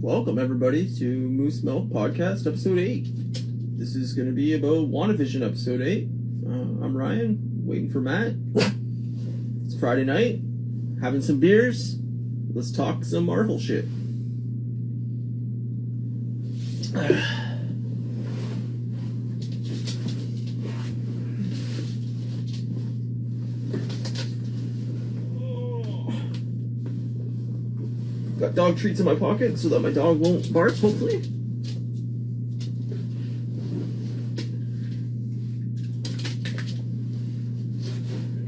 Welcome everybody to Moose Milk Podcast, episode eight. This is going to be about WandaVision, episode eight. Uh, I'm Ryan, waiting for Matt. It's Friday night, having some beers. Let's talk some Marvel shit. Got dog treats in my pocket so that my dog won't bark, hopefully.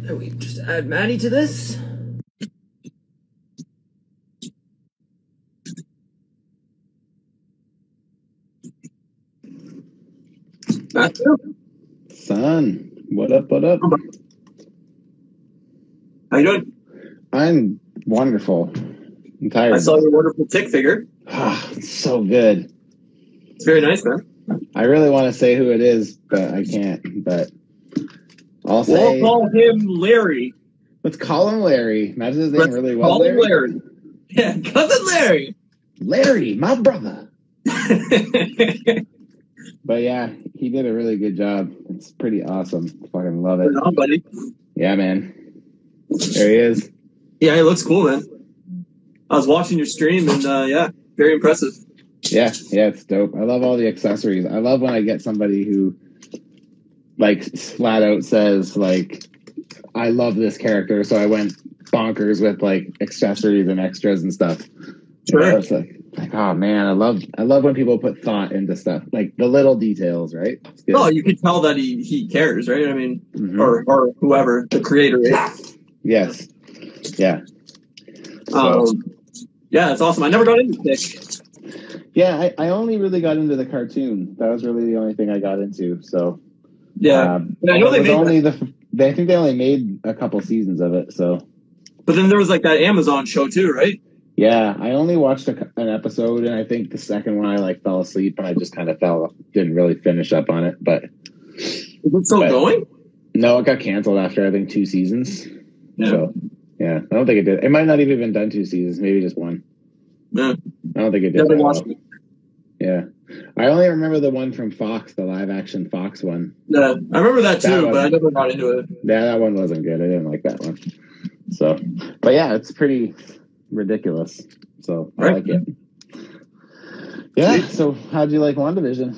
And we just add Maddie to this. Matthew, Son, what up? What up? how you doing? I'm wonderful. Tired. I saw your wonderful tick figure. Ah, it's so good. It's very nice, man. I really want to say who it is, but I can't. But I'll say. We'll call him Larry. let's call him Larry. Imagine his name Let's really was call him Larry. Larry. Yeah, cousin Larry. Larry, my brother. But yeah, he did a really good job. It's pretty awesome. Fucking love it. on, buddy. Yeah, man. There he is. Yeah, he looks cool, man. I was watching your stream, and uh, yeah, very impressive. Yeah, yeah, it's dope. I love all the accessories. I love when I get somebody who like flat out says like I love this character, so I went bonkers with like accessories and extras and stuff. You know, it's like, like oh man, I love I love when people put thought into stuff. Like the little details, right? Oh, you can tell that he he cares, right? I mean, Mhm. or or whoever the creator is. Yes. Yeah. So, Um, yeah, it's awesome. I never got into Tick. yeah, I, I only really got into the cartoon. That was really the only thing I got into. So Yeah, um, I know they made only the they, I think they only made a couple seasons of it. So but then there was like that Amazon show too, right? Yeah, I only watched a, an episode, and I think the second one I like fell asleep, and I just kind of fell, didn't really finish up on it. But Is it still Right. going? no, it got canceled after I think two seasons. Yeah. So yeah, I don't think it did. It might not even been done two seasons, maybe just one. Yeah, I don't think it did. never watched it. Yeah, I only remember the one from Fox, the live action Fox one. Yeah, I remember that too, That but I never got into it. Yeah, that one wasn't good. I didn't like that one. So, but yeah, it's pretty ridiculous. So I Right. like it. Yeah. So how'd you like WandaVision?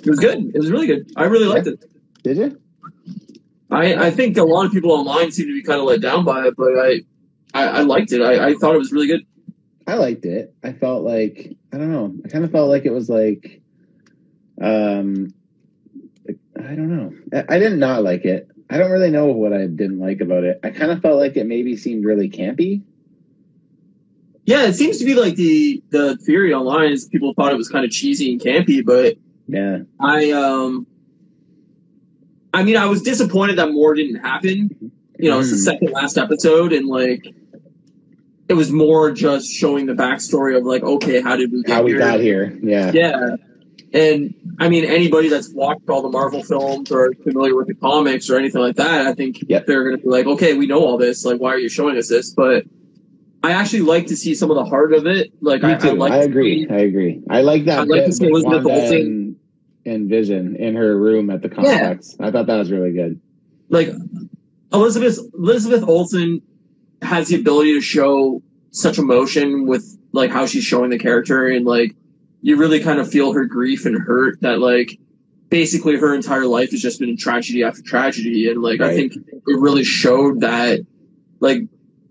It was good. It was really good. I really liked it. Did you? I, I think a lot of people online seem to be kind of let down by it, but I I, I liked it. I, I thought it was really good. I liked it. I felt like I don't know. I kind of felt like it was like, um, I don't know. I, I did not like it. I don't really know what I didn't like about it. I kind of felt like it maybe seemed really campy. Yeah, it seems to be like the the theory online is people thought it was kind of cheesy and campy, but Yeah. I um I mean I was disappointed that more didn't happen. You know, it's the Mm. second last episode and like it was more just showing the backstory of like, okay, how did we get How we here? got here. Yeah. Yeah. And I mean, anybody that's watched all the Marvel films or familiar with the comics or anything like that, I think Yep. they're going to be like, okay, we know all this. Like, why are you showing us this? But I actually like to see some of the heart of it. Like, I. I like I agree. see- I agree. I like that. I'd like to see Elizabeth Olsen. and, and Vision in her room at the complex. I thought that was really good. like Elizabeth Elizabeth Olsen has the ability to show such emotion with like how she's showing the character and like you really kind of feel her grief and hurt that like basically her entire life has just been tragedy after tragedy. And like I think it really showed that like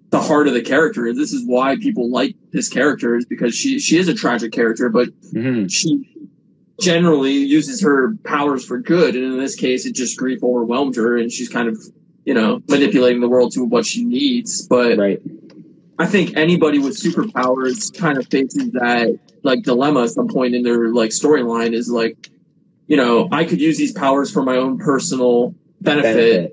the heart of the character. This is why people like this character is because she she is a tragic character but hmm she generally uses her powers for good, and in this case, it just grief overwhelmed her, and she's kind of, you know, manipulating the world to what she needs. But Right. I think anybody with superpowers kind of faces that like dilemma at some point in their like storyline is like, you know, I could use these powers for my own personal benefit,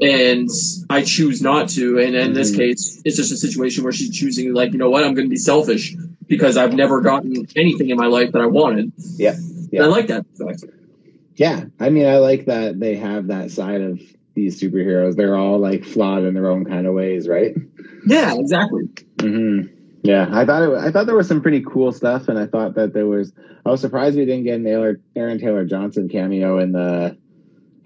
and I choose not to. And in this Mhm. case, it's just a situation where she's choosing like, you know what, I'm going to be selfish because I've never gotten anything in my life that I wanted. Yeah. And I like that. Yeah, I mean, I like that they have that side of these superheroes. They're all like flawed in their own kind of ways, right? Yeah, exactly. hmm Yeah, I thought it. I thought there was some pretty cool stuff, and I thought that there was. I was surprised we didn't get an Aaron, Aaron Taylor Johnson cameo in the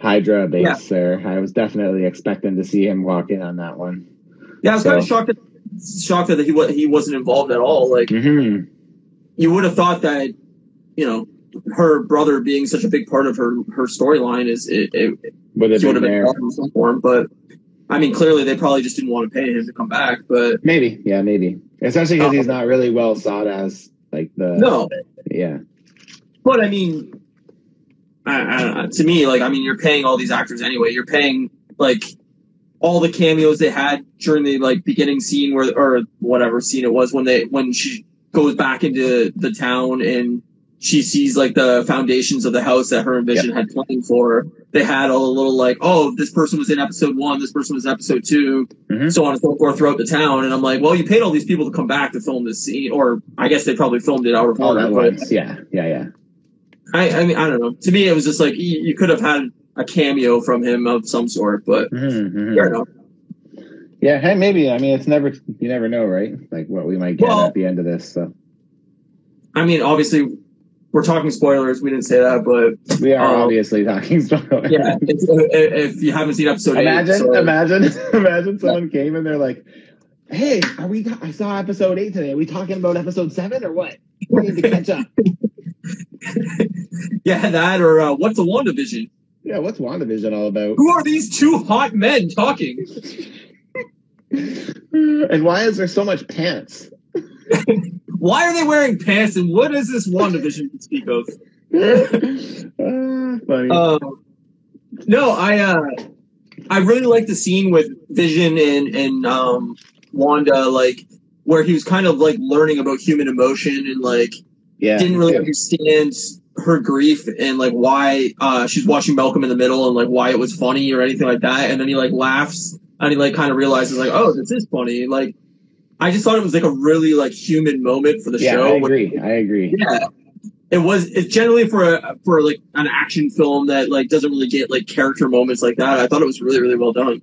Hydra base. Yeah. There, I was definitely expecting to see him walk in on that one. Yeah, I was So- kind of shocked that shocked that he he wasn't involved at all. Like hmm you would have thought that you know her brother being such a big part of her her storyline is it, it, Would have been been involved some form. But I mean, clearly they probably just didn't want to pay him to come back. But Maybe, yeah, maybe. Especially because he's uh-huh. not really well sought as like the. no, Yeah. But I mean, I, I to me, like I mean, you're paying all these actors anyway. You're paying like all the cameos they had during the like beginning scene where or whatever scene it was when they when she goes back into the town and she sees like the foundations of the house that her and Vision had planned for. They had all a little like, oh, this person was in episode one, this person was in episode 2 Mhm. so on and so forth throughout the town. And I'm like, well, you paid all these people to come back to film this scene, or I guess they probably filmed it out of All order. but- once. Yeah, yeah, yeah. I, I mean, I don't know. To me, it was just like you, you could have had a cameo from him of some sort, but Mhm, fair mhm. enough. Yeah, hey, maybe. I mean, it's never. You never know, right? Like what we might get Well- at the end of this. So I mean, obviously, we're talking spoilers. We didn't say that, but we are Um, obviously talking spoilers. yeah, if, if you haven't seen episode imagine, eight, so- imagine, imagine someone came and they're like, "Hey, are we? I saw episode eight today. Are we talking about episode seven or what? We need to catch up." yeah, that or uh, what's a WandaVision? Yeah, what's WandaVision all about? Who are these two hot men talking? and why is there so much pants? Why are they wearing pants? And what is this WandaVision to speak of? Funny. Um, no, I uh, I really like the scene with Vision and and um, Wanda, like where he was kind of like learning about human emotion and like yeah, didn't really yeah. understand her grief and like why uh, she's watching Malcolm in the Middle and like why it was funny or anything like that. And then he like laughs and he like kind of realizes like, oh, this is funny. Like I just thought it was like a really like human moment for the Yeah, show. I agree. I agree. Yeah. It was it's generally for a for like an action film that like doesn't really get like character moments like that. I thought it was really really well done.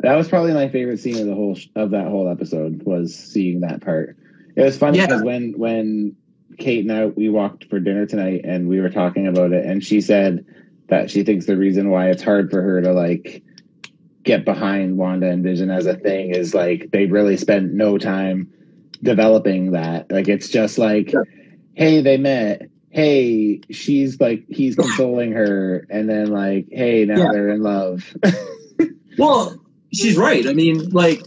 That was probably my favorite scene of the whole sh- of that whole episode was seeing that part. It was funny Yeah. because when when Kate and I we walked for dinner tonight and we were talking about it and she said that she thinks the reason why it's hard for her to like get behind Wanda and Vision as a thing is like they really spent no time developing that. Like it's just like, Yeah. hey, they met. Hey, she's like he's consoling her, and then like, hey, now Yeah. they're in love. Well, she's right. I mean, like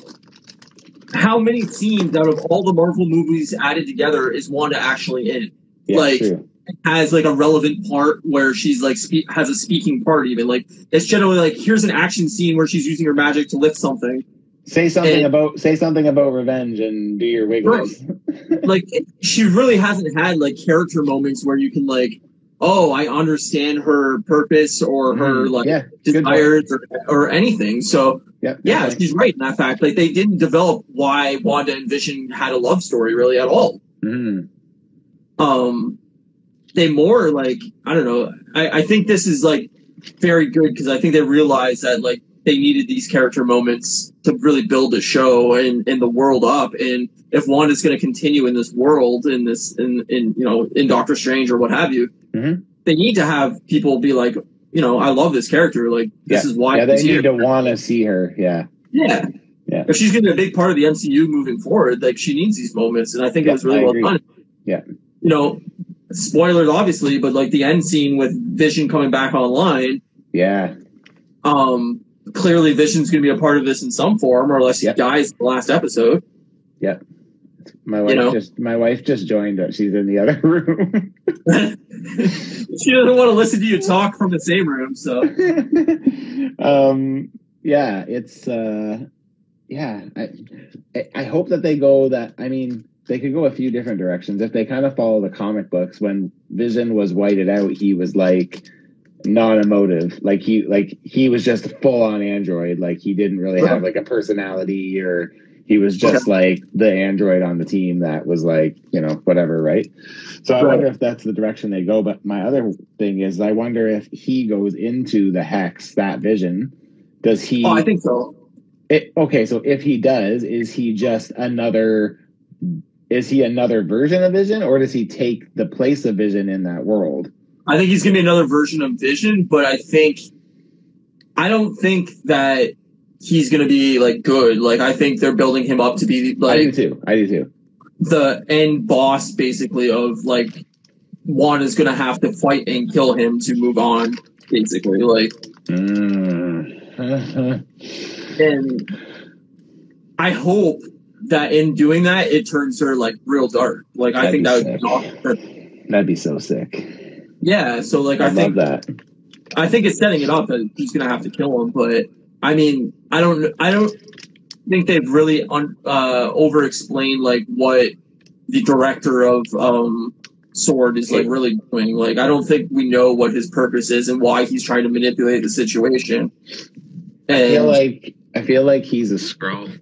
how many scenes out of all the Marvel movies added together is Wanda actually in? Yeah, Like- true. Has like a relevant part where she's like spe- has a speaking part even like it's generally like here's an action scene where she's using her magic to lift something Say something And- about say something about revenge and do your wiggles. like she really hasn't had like character moments where you can like oh i understand her purpose or her Mhm. like yeah, desires or, or anything so yeah okay. she's right in that fact like they didn't develop why wanda and vision had a love story really at all Mhm. um they more like i don't know i, I think this is like very good because i think they realized that like they needed these character moments to really build the show and, and the world up and if wanda's going to continue in this world in this in, in you know in doctor strange or what have you Mhm. they need to have people be like you know i love this character like this is why yeah, they she's here. need to want to see her. Yeah, yeah Yeah. if she's going to be a big part of the mcu moving forward like she needs these moments and i think Yeah, it was really I well agree. done Yeah. you know spoilers obviously but like the end scene with vision coming back online yeah, um clearly vision's going to be a part of this in some form or unless he dies in the last episode Yeah. my wife know? just my wife just joined us. She's in the other room. she doesn't want to listen to you talk from the same room so um, yeah, it's uh, yeah. I- I hope that they go that. I mean, they could go a few different directions. If they kind of follow the comic books. When Vision was whited out, he was like non-emotive like he like he was just full on android. Like he didn't really have like a personality or he was just like the android on the team that was like you know whatever right? So i wonder if that's the direction they go but my other thing is i wonder if he goes into the hex that vision does he oh i think so. It, okay so if he does is he just another is he another version of Vision, or does he take the place of Vision in that world? I think he's gonna be another version of Vision, but I think I don't think that he's gonna be like good. Like I think they're building him up to be like I do too. I do too. the end boss basically of like one is gonna have to fight and kill him to move on, basically. Like Mm. and I hope that in doing that it turns her like real dark. Like I That'd think be that would sick. be awesome. That'd be so sick. Yeah, so like I, I love think that. I think it's setting it up that he's gonna have to kill him, but I mean, I don't, I don't think they've really un, uh, over explained like what the director of um, Sword is like really doing. Like, I don't think we know what his purpose is and why he's trying to manipulate the situation. I feel like I feel like he's a Skrull.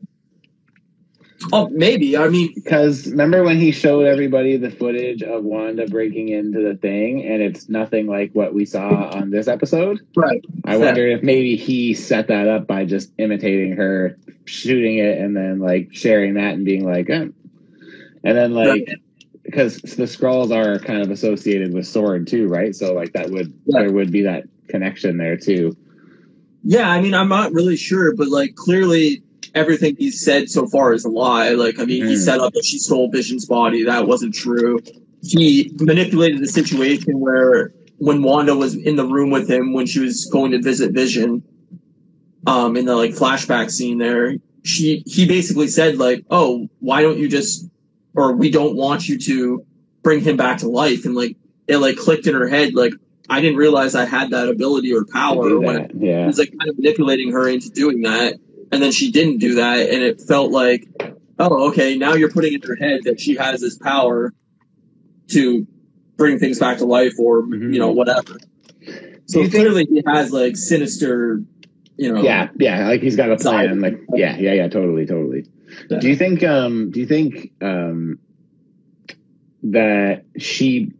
Oh, maybe. I mean, Because remember when he showed everybody the footage of Wanda breaking into the thing, and it's nothing like what we saw on this episode? right? I Yeah. wonder if maybe he set that up by just imitating her, shooting it, and then like sharing that and being like, eh. and then like because the Skrulls are kind of associated with sword too, right? So like that would Yeah. there would be that connection there too. Yeah, I mean, I'm not really sure, but like clearly everything he's said so far is a lie. Like, I mean, he Mm. set up that she stole Vision's body. That wasn't true. He manipulated the situation where when Wanda was in the room with him when she was going to visit Vision, um, in the like flashback scene there, she he basically said like, "Oh, why don't you just, or we don't want you to bring him back to life," and like it like clicked in her head like. I didn't realize I had that ability or power when. Yeah. he was like kind of manipulating her into doing that and then she didn't do that and it felt like oh okay now you're putting in her head that she has this power to bring things back to life or Mhm. you know whatever so you think- clearly he has like sinister you know Yeah, yeah, like he's got a plan. Side. Like, yeah, yeah, yeah, totally, totally. Yeah. Do you think? Um, do you think um, that she?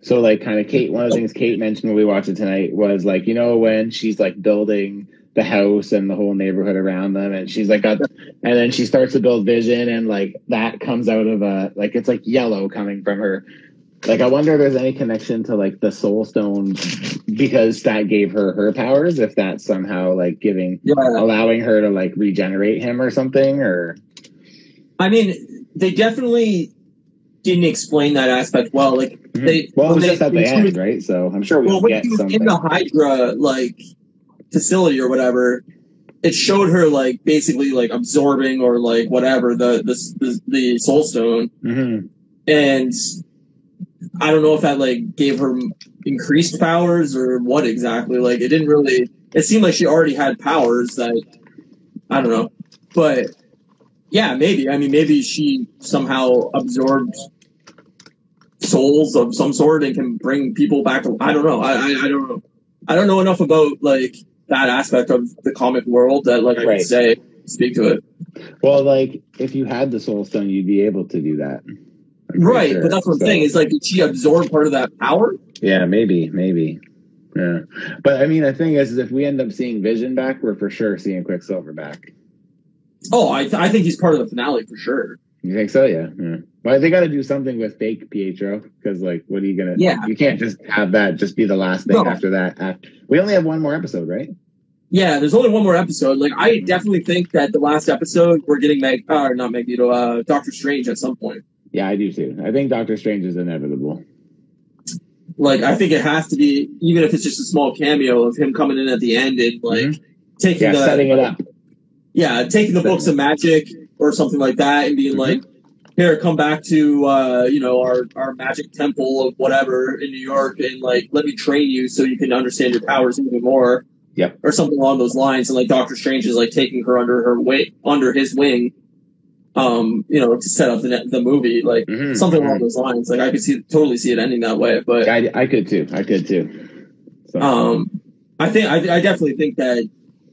So, like, kind of Kate. One of the things Kate mentioned when we watched it tonight was like, you know, when she's like building the house and the whole neighborhood around them, and she's like, got, and then she starts to build vision, and like that comes out of a like it's like yellow coming from her. Like, I wonder if there's any connection to like the soul stone because that gave her her powers. If that's somehow like giving yeah. allowing her to like regenerate him or something or? I mean they definitely didn't explain that aspect well like mm-hmm. they well it was they- just at the end right? So i'm sure we'll well, when get she was something. in the Hydra like facility or whatever, it showed her like basically like absorbing or like whatever the the the, the Soul Stone, hmm and I don't know if that like gave her increased powers or what exactly. Like it didn't really. It seemed like she already had powers that I don't know, but yeah, maybe. I mean, maybe she somehow absorbed souls of some sort and can bring people back to. I don't know. I I, I don't know. I don't know enough about like that aspect of the comic world that like I Right. could say speak to it. well like if you had the soul stone you'd be able to do that I'm Right, sure. but that's what I'm So, saying. It's like did she absorb part of that power? yeah maybe maybe yeah but i mean the thing is, is if we end up seeing vision back we're for sure seeing quicksilver back Oh, I, I think he's part of the finale for sure. You think so yeah, yeah. well they got to do something with fake pietro because like what are you gonna Yeah. you can't just have that just be the last thing No. after that After- we only have one more episode right Yeah, there's only one more episode. Like I mm-hmm. definitely think that the last episode we're getting Meg, uh, or not Magneto, uh, Doctor Strange at some point. Yeah, I do too. I think Doctor Strange is inevitable. Like I think it has to be, even if it's just a small cameo of him coming in at the end and like mm-hmm. taking Yeah, the setting it up. yeah, taking the books of magic or something like that and being Mhm. like, here, come back to uh, you know our our magic temple of whatever in New York and like let me train you so you can understand your powers even more. Yep. Or something along those lines, and like Doctor Strange is like taking her under her wing, under his wing, um, you know, to set up the the movie, like Mhm, something along those lines. Like I could see totally see it ending that way, but I, I could too. I could too. So, um, I think I, I definitely think that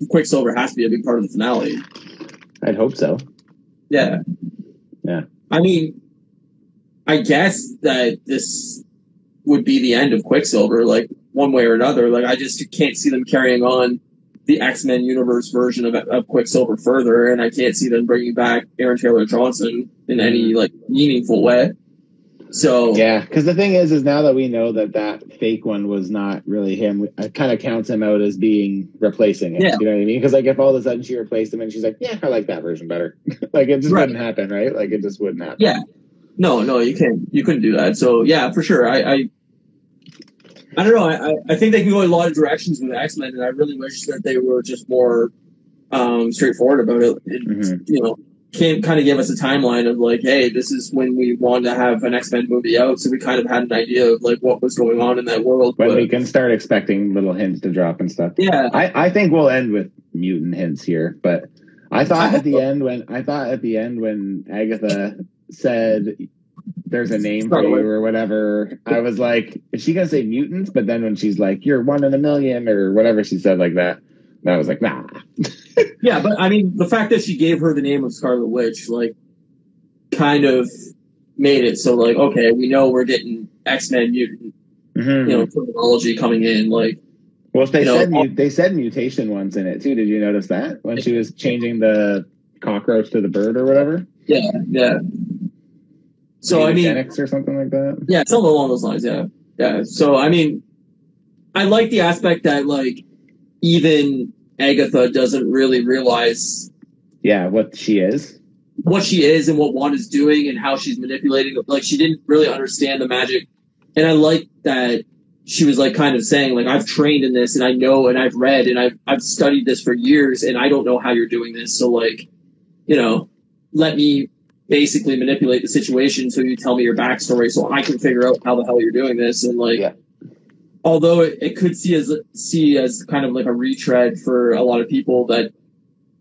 Quicksilver has to be a big part of the finale. I'd hope so. Yeah. Yeah. I mean, I guess that this would be the end of Quicksilver, like one way or another. Like I just can't see them carrying on the X Men universe version of, of Quicksilver further, and I can't see them bringing back Aaron Taylor Johnson in any mm. like meaningful way. So Yeah, because the thing is, is now that we know that that fake one was not really him, it kind of counts him out as being replacing it. Yeah. You know what I mean? Because like if all of a sudden she replaced him and she's like, yeah, I like that version better. like it just Right. wouldn't happen, right? Like it just wouldn't happen. Yeah. No, no, you can't. You couldn't do that. So yeah, for sure. I, I, I don't know. I, I- think they can go a lot of directions with X Men, and I really wish that they were just more um, straightforward about it. And, Mhm. You know, can kind of give us a timeline of like, hey, this is when we wanted to have an X Men movie out, so we kind of had an idea of like what was going on in that world. When But, we can start expecting little hints to drop and stuff. yeah, I, I think we'll end with mutant hints here, but I I thought at the end when I thought at the end when Agatha said there's a name for you or whatever, I was like, is she gonna say mutants? But then when she's like, you're one in a million or whatever she said like that, I was like, nah. yeah. But I mean, the fact that she gave her the name of Scarlet Witch, like, kind of made it so like, okay, we know we're getting X Men mutant Mhm. you know terminology coming in like well, they you know, said mu- they said mutation once in it too. Did you notice that when she was changing the cockroach to the bird or whatever? yeah yeah so i mean or something like that. yeah something along those lines yeah yeah so i mean i like the aspect that like even agatha doesn't really realize Yeah, what she is. what she is and what wanda's doing and how she's manipulating like she didn't really understand the magic and i like that she was like kind of saying like i've trained in this and i know and i've read and i've, I've studied this for years and i don't know how you're doing this so like you know let me basically manipulate the situation so you tell me your backstory so i can figure out how the hell you're doing this and like Yeah. Although it, it could see as see as kind of like a retread for a lot of people that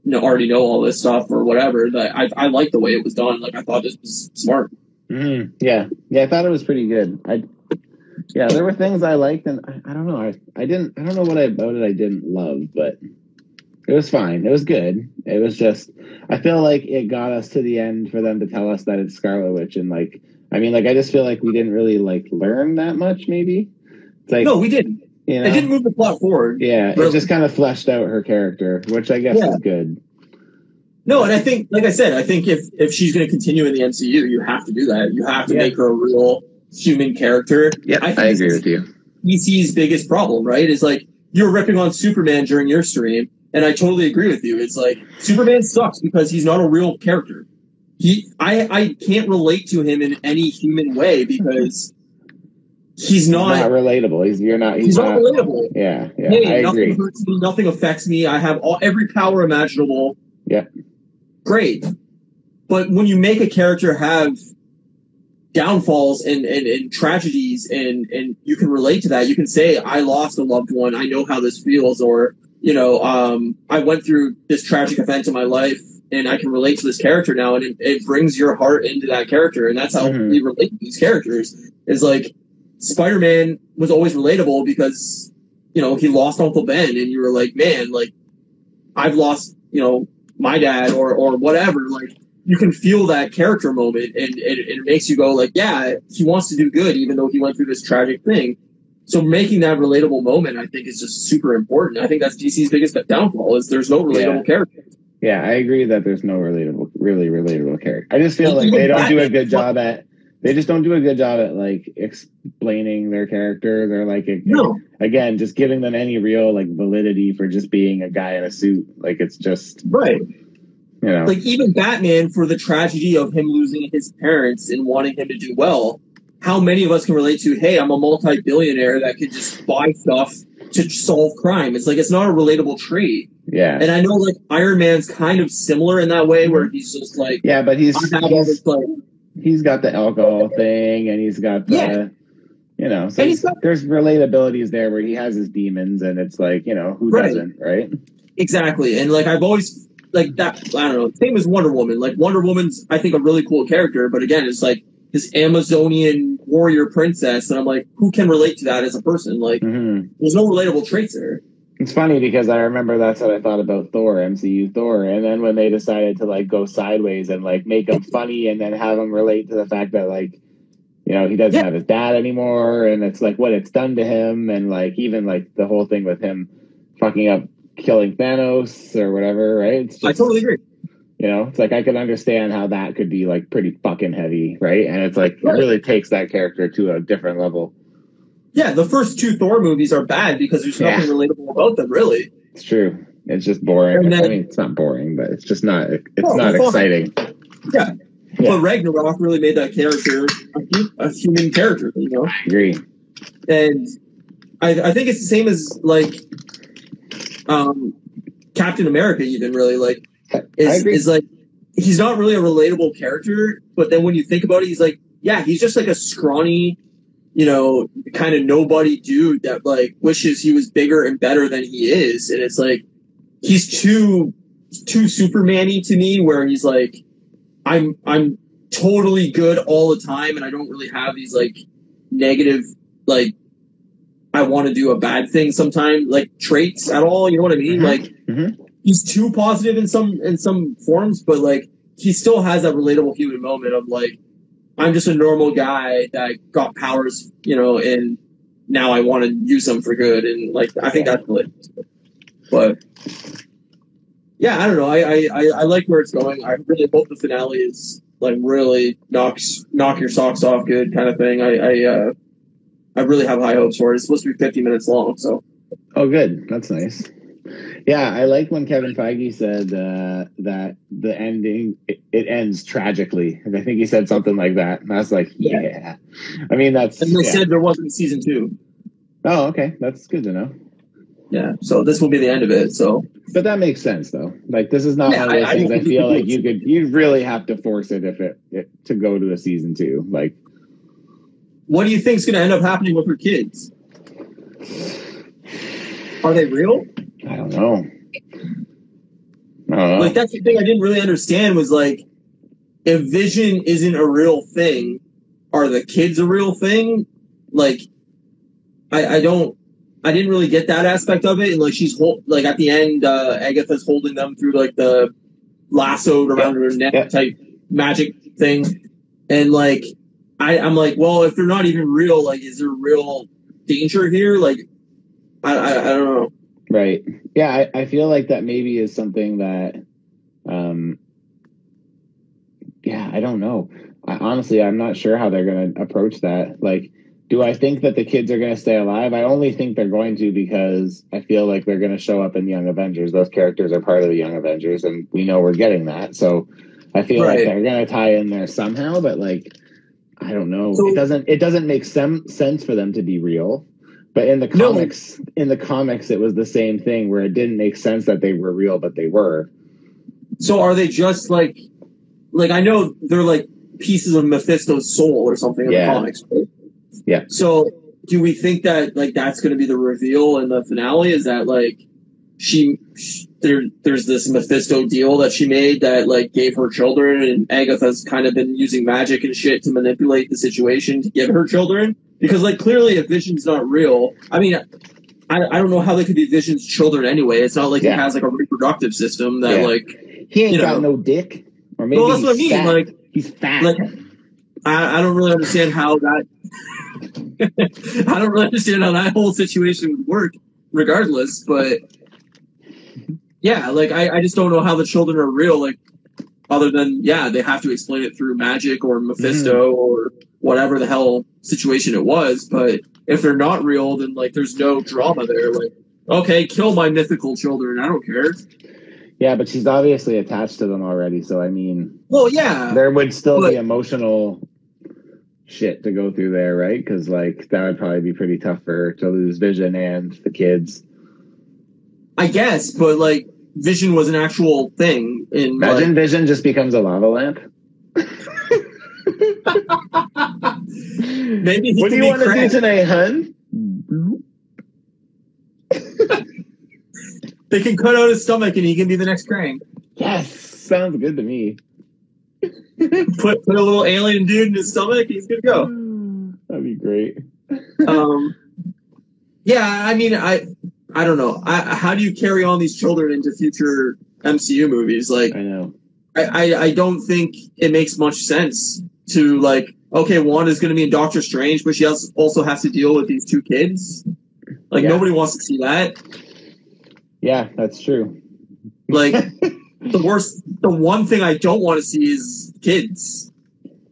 you know already know all this stuff or whatever that i, I like the way it was done like i thought this was smart Mm, yeah, yeah, I thought it was pretty good. I, yeah, there were things I liked, and I, I don't know, I, I didn't, I don't know what I, about it I didn't love, but it was fine. It was good. It was just, I feel like it got us to the end for them to tell us that it's Scarlet Witch, and like, I mean, like, I just feel like we didn't really like learn that much. Maybe like, no we didn't you know, it didn't move the plot forward yeah, it just kind of fleshed out her character, which I guess Yeah. is good. no and i think like i said i think if if she's going to continue in the mcu you have to do that you have to Yeah. make her a real human character Yeah, I think with you. DC's biggest problem, right? Is like you're ripping on Superman during your stream, and I totally agree with you. It's like Superman sucks because he's not a real character. He, I, I can't relate to him in any human way because he's Not, not. relatable. He's you're not. He's, He's not not. relatable. Yeah, yeah, hey, I nothing agree. hurts me, nothing affects me. I have all every power imaginable. Yeah. Great. But when you make a character have downfalls and, and, and tragedies and, and you can relate to that, you can say, I lost a loved one, I know how this feels, or, you know, um, I went through this tragic event in my life and I can relate to this character now and it, it brings your heart into that character and that's how Mhm. we relate to these characters. Is like Spider-Man was always relatable because, you know, he lost Uncle Ben and you were like, man, like I've lost, you know, my dad or or whatever. Like you can feel that character moment and, and it makes you go like, yeah, he wants to do good even though he went through this tragic thing. So making that relatable moment, I think, is just super important. I think that's DC's biggest downfall is there's no relatable Yeah. character. Yeah, I agree that there's no relatable, really relatable character. I just feel like they don't do a good job at. They just don't do a good job at like explaining their character. They're like, No, again, just giving them any real like validity for just being a guy in a suit. Like it's just, right. you know, Like even Batman for the tragedy of him losing his parents and wanting him to do well. How many of us can relate to, hey, I'm a multi-billionaire that can just buy stuff to solve crime? It's like it's not a relatable trait. yeah, And I know like Iron Man's kind of similar in that way where mm-hmm. he's just like yeah. But he's I have all he's, like he's got the alcohol thing, and he's got the, Yeah. you know, so got- there's relatabilities there where he has his demons, and it's like, you know, who Right. doesn't, right? exactly. And like I've always like that I don't know, same as Wonder Woman. Like Wonder Woman's I think a really cool character, but again it's like this Amazonian warrior princess and I'm like, who can relate to that as a person? Like hmm there's no relatable traits there. It's funny because I remember that's what I thought about Thor, MCU Thor, and then when they decided to like go sideways and like make him funny and then have him relate to the fact that like you know he doesn't Yeah. have his dad anymore and it's like what it's done to him and like even like the whole thing with him fucking up killing Thanos or whatever, right? It's just, I totally agree. You know, it's like I can understand how that could be like pretty fucking heavy, right? And it's like Right. it really takes that character to a different level. Yeah, the first two Thor movies are bad because there's Yeah. nothing relatable about them, really. It's true. It's just boring. Then- I mean, it's not boring, but it's just not. It's Oh, not well, exciting. Yeah. Yeah. But Ragnarok really made that character a, a human character, you know? I agree. And I, I think it's the same as, like, um, Captain America, even, really. Like, is, is like, he's not really a relatable character, but then when you think about it, he's like, yeah, he's just like a scrawny, you know, kind of nobody dude that, like, wishes he was bigger and better than he is. And it's like, he's too, too Superman-y to me, where he's like, I'm, I'm totally good all the time, and I don't really have these, like, negative, like, I want to do a bad thing sometimes, like traits at all. You know what I mean? Mhm. Like, Mhm. he's too positive in some in some forms, but like he still has that relatable human moment of like, I'm just a normal guy that got powers, you know, and now I want to use them for good, and like I think that's lit. But yeah, I don't know. I, I I like where it's going. I really hope the finale is like really knocks knock your socks off good kind of thing. I I uh, I really have high hopes for it. It's supposed to be 50 minutes long, so Oh, good. That's nice. Yeah, I like when Kevin Feige said uh, that the ending it, it ends tragically, and I think he said something like that. And I was like, Yeah. yeah. I mean, that's and they yeah. said there wasn't season two. oh, okay. That's good to know. Yeah, so this will be the end of it. So But that makes sense, though. Like, this is not Yeah, one of those I- I things. I, think feel like you could, you really have to force it if it, it to go to a season two. Like, what do you think is going to end up happening with her kids? Are they real? I don't know. I don't know. Like that's the thing I didn't really understand was like, if Vision isn't a real thing, are the kids a real thing? Like, I, I don't, I didn't really get that aspect of it. And like, she's hold, like at the end, uh, Agatha's holding them through like the lassoed around her neck Yeah. type magic thing, and like, I, I'm like, well, if they're not even real, like, is there real danger here? Like, I, I, I don't know. Right. Yeah, I, I feel like that maybe is something that um yeah, I don't know. I, honestly, I'm not sure how they're going to approach that. Like do I think that the kids are going to stay alive? I only think they're going to because I feel like they're going to show up in Young Avengers. Those characters are part of the Young Avengers and we know we're getting that. So I feel Right. like they're going to tie in there somehow, but like I don't know. So- it doesn't it doesn't make some sense for them to be real. But in the No. comics, in the comics, it was the same thing where it didn't make sense that they were real, but they were. So are they just like, like I know they're like pieces of Mephisto's soul or something in Yeah. the comics, right? Yeah. So do we think that like that's going to be the reveal in the finale? Is that like she, sh there there's this Mephisto deal that she made that like gave her children, and Agatha's kind of been using magic and shit to manipulate the situation to give her children? Because like clearly, if Vision's not real, I mean. I, I don't know how they could be Vision's children anyway. It's not like Yeah. he has like a reproductive system that Yeah. like He ain't You got no dick, or maybe well, that's what I mean. fat. Like, he's fat. like I, I don't really understand how that. I don't really understand how that whole situation would work, regardless. But yeah, like I, I just don't know how the children are real. Like, other than yeah, they have to explain it through magic or Mephisto mm. or whatever the hell situation it was. But if they're not real, then like there's no drama there. Like, okay, kill my mythical children. I don't care. yeah, but she's obviously attached to them already. So I mean, Well, yeah, there would still But- be emotional shit to go through there, right? Because like that would probably be pretty tough for her to lose Vision and the kids. I guess. But like, Vision was an actual thing in Imagine like, Vision just becomes a lava lamp. Maybe what do you want to do tonight, hun? They can cut out his stomach and he can be the next Krang. Yes, sounds good to me. Put put a little alien dude in his stomach, he's good to go. That'd be great. Um, yeah, I mean, I I don't know. I, how do you carry on these children into future MCU movies? Like, I know. I I, I don't think it makes much sense to like. Okay, one is going to be in Doctor Strange, but she also also has to deal with these two kids. Like Yeah. nobody wants to see that. yeah, that's true. Like the worst, the one thing I don't want to see is kids.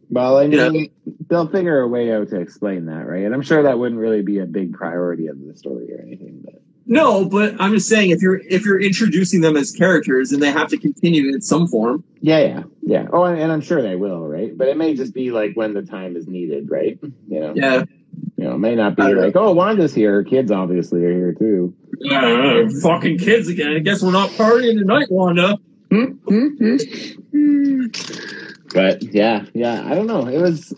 Well, I mean, You know? they'll figure a way out to explain that, right? And I'm sure that wouldn't really be a big priority of the story or anything. But No, but I'm just saying if you're if you're introducing them as characters and they have to continue in some form. yeah, yeah, yeah. Oh, and, and I'm sure they will, right? But it may just be like when the time is needed, right? You know, Yeah. you know, it may not be don't know. like, oh, Wanda's here. Kids obviously are here too. Uh, fucking kids again. I guess we're not partying tonight, Wanda. But yeah, yeah, I don't know. It was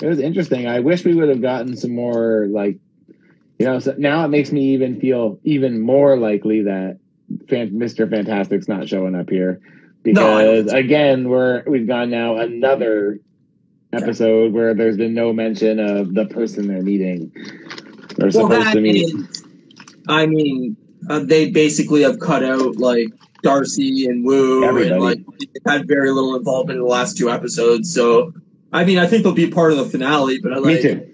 it was interesting. I wish we would have gotten some more like you know, so now it makes me even feel even more likely that Fan- Mr. Fantastic's not showing up here No, because again, we're we've gone now another episode where there's been no mention of the person they're meeting. They're Well, supposed to meet. is, I mean, uh, they basically have cut out like Darcy and Woo, Everybody. and like had very little involvement in the last two episodes. So, I mean, I think they'll be part of the finale. But I like, Me too.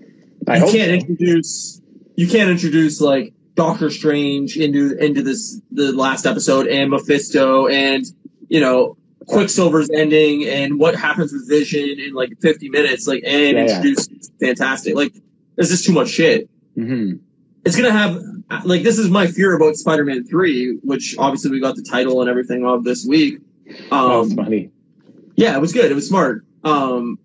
I you hope can't so. introduce you can't introduce like Doctor Strange into into this the last episode and Mephisto and you know Quicksilver's ending and what happens with Vision in like 50 minutes like and Yeah, yeah. introduce Fantastic like there's just too much shit. Mhm. It's gonna have like this is my fear about Spider-Man 3, which obviously we got the title and everything of this week. Oh, Um, it's funny. yeah, it was good. It was smart. Um,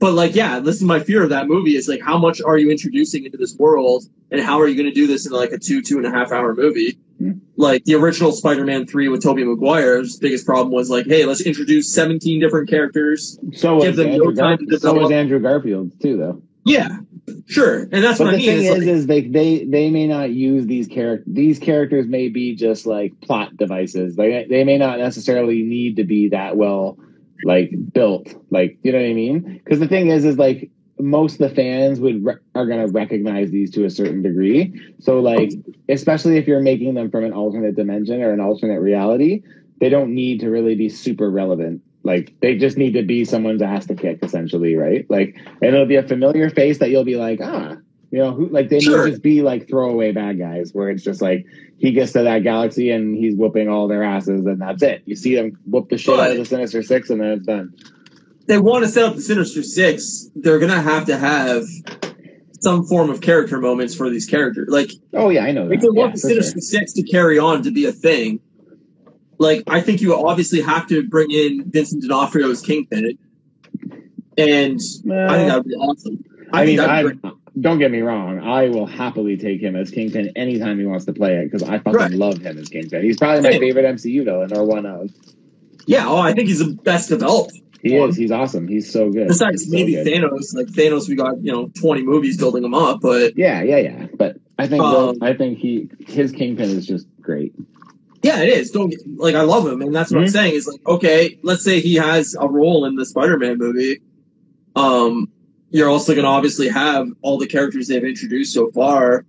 but like, yeah, this is my fear of that movie is like, how much are you introducing into this world, and how are you going to do this in like a two, two and a half hour movie? Hmm. Like the original Spider-Man three with Tobey Maguire's biggest problem was like, hey, let's introduce seventeen different characters. So give them Andrew no time to Garfield. So was. Andrew Garfield too, though. Yeah, sure, and that's But what the I mean. thing is, like, is they they they may not use these characters. These characters may be just like plot devices. Like they may not necessarily need to be that well like built. Like you know what I mean? Because the thing is, is like most of the fans would re- are going to recognize these to a certain degree. So like, especially if you're making them from an alternate dimension or an alternate reality, they don't need to really be super relevant. Like they just need to be someone's ass to kick, essentially, right? Like, and it'll be a familiar face that you'll be like, ah, you know, who like they Sure. may just be like throwaway bad guys, where it's just like he gets to that galaxy and he's whooping all their asses, and that's it. You see them whoop the shit out of But- the Sinister Six, and then it's done. they want to set up the Sinister Six. They're gonna have to have some form of character moments for these characters. Like Oh yeah, I know that. If they Yeah, want the for Sinister sure. Six to carry on to be a thing, like I think you obviously have to bring in Vincent D'Onofrio as Kingpin, and I think that would be awesome. I, I mean, I that'd be great. Don't get me wrong. I will happily take him as Kingpin anytime he wants to play it because I fucking Right. love him as Kingpin. He's probably my favorite MCU villain or one of. yeah. Oh, I think he's the best developed. He One. is. He's awesome. He's so good. Besides He's so maybe good. Thanos. Like Thanos, we got you know twenty movies building him up, but Yeah, yeah, yeah. But I think Um, I think he his Kingpin is just great. yeah, it is. Don't get, like I love him, and that's what I'm Mhm. saying. Is like okay, let's say he has a role in the Spider-Man movie. Um, you're also going to obviously have all the characters they've introduced so far.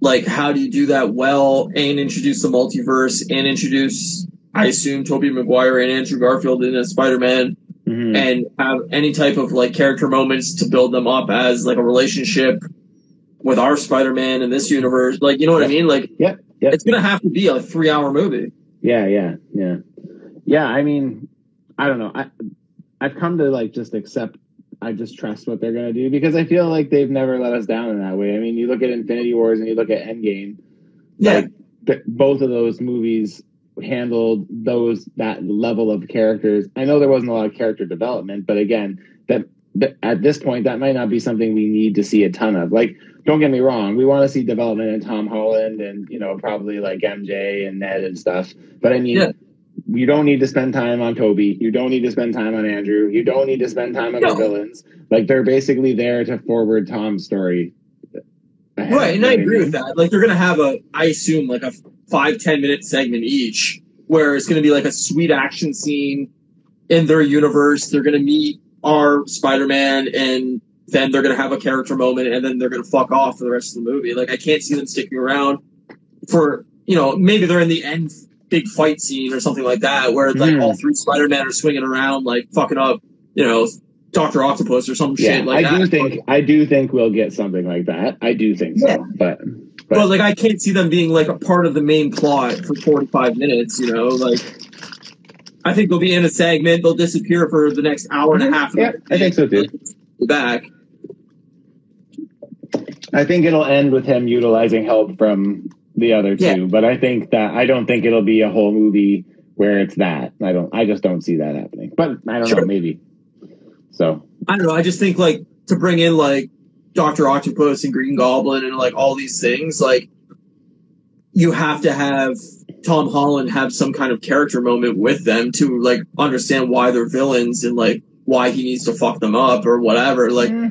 Like, how do you do that well and introduce the multiverse and introduce, I assume, Tobey Maguire and Andrew Garfield in as Spider-Man Mhm. and have any type of like character moments to build them up as like a relationship with our Spider-Man in this universe. Like, you know what I mean? Like, Yep, yep. it's going to have to be a three-hour movie. Yeah, yeah, yeah, yeah. I mean, I don't know. I I've come to like just accept. I just trust what they're gonna do because I feel like they've never let us down in that way. I mean, you look at Infinity Wars and you look at Endgame. Yeah. Like, both of those movies handled those that level of characters. I know there wasn't a lot of character development, but again, that, that at this point that might not be something we need to see a ton of. Like, don't get me wrong, we want to see development in Tom Holland and you know probably like MJ and Ned and stuff. But I mean. Yeah. You don't need to spend time on Tobey. You don't need to spend time on Andrew. You don't need to spend time on No. the villains. Like they're basically there to forward Tom's story. ahead, Right, and I agree mean? with that. Like they're gonna have a, I assume, like a five ten minute segment each, where it's gonna be like a sweet action scene in their universe. They're gonna meet our Spider Man, and then they're gonna have a character moment, and then they're gonna fuck off for the rest of the movie. Like I can't see them sticking around for you know maybe they're in the end big fight scene or something like that, where like Mhm. all three Spider Men are swinging around like fucking up, you know. Doctor Octopus or some Yeah, shit like I that. do think I do think we'll get something like that. I do think so, Yeah. but But, but like I can't see them being like a part of the main plot for 45 minutes. You know, like I think they'll be in a segment. They'll disappear for the next hour and a half. Yeah, I think so too. Back. I think it'll end with him utilizing help from the other two, Yeah. but I think that I don't think it'll be a whole movie where it's that. I don't. I just don't see that happening. But I don't Sure. know. Maybe. So I don't know. I just think like to bring in like Doctor Octopus and Green Goblin and like all these things, like you have to have Tom Holland have some kind of character moment with them to like understand why they're villains and like why he needs to fuck them up or whatever. Like mm-hmm.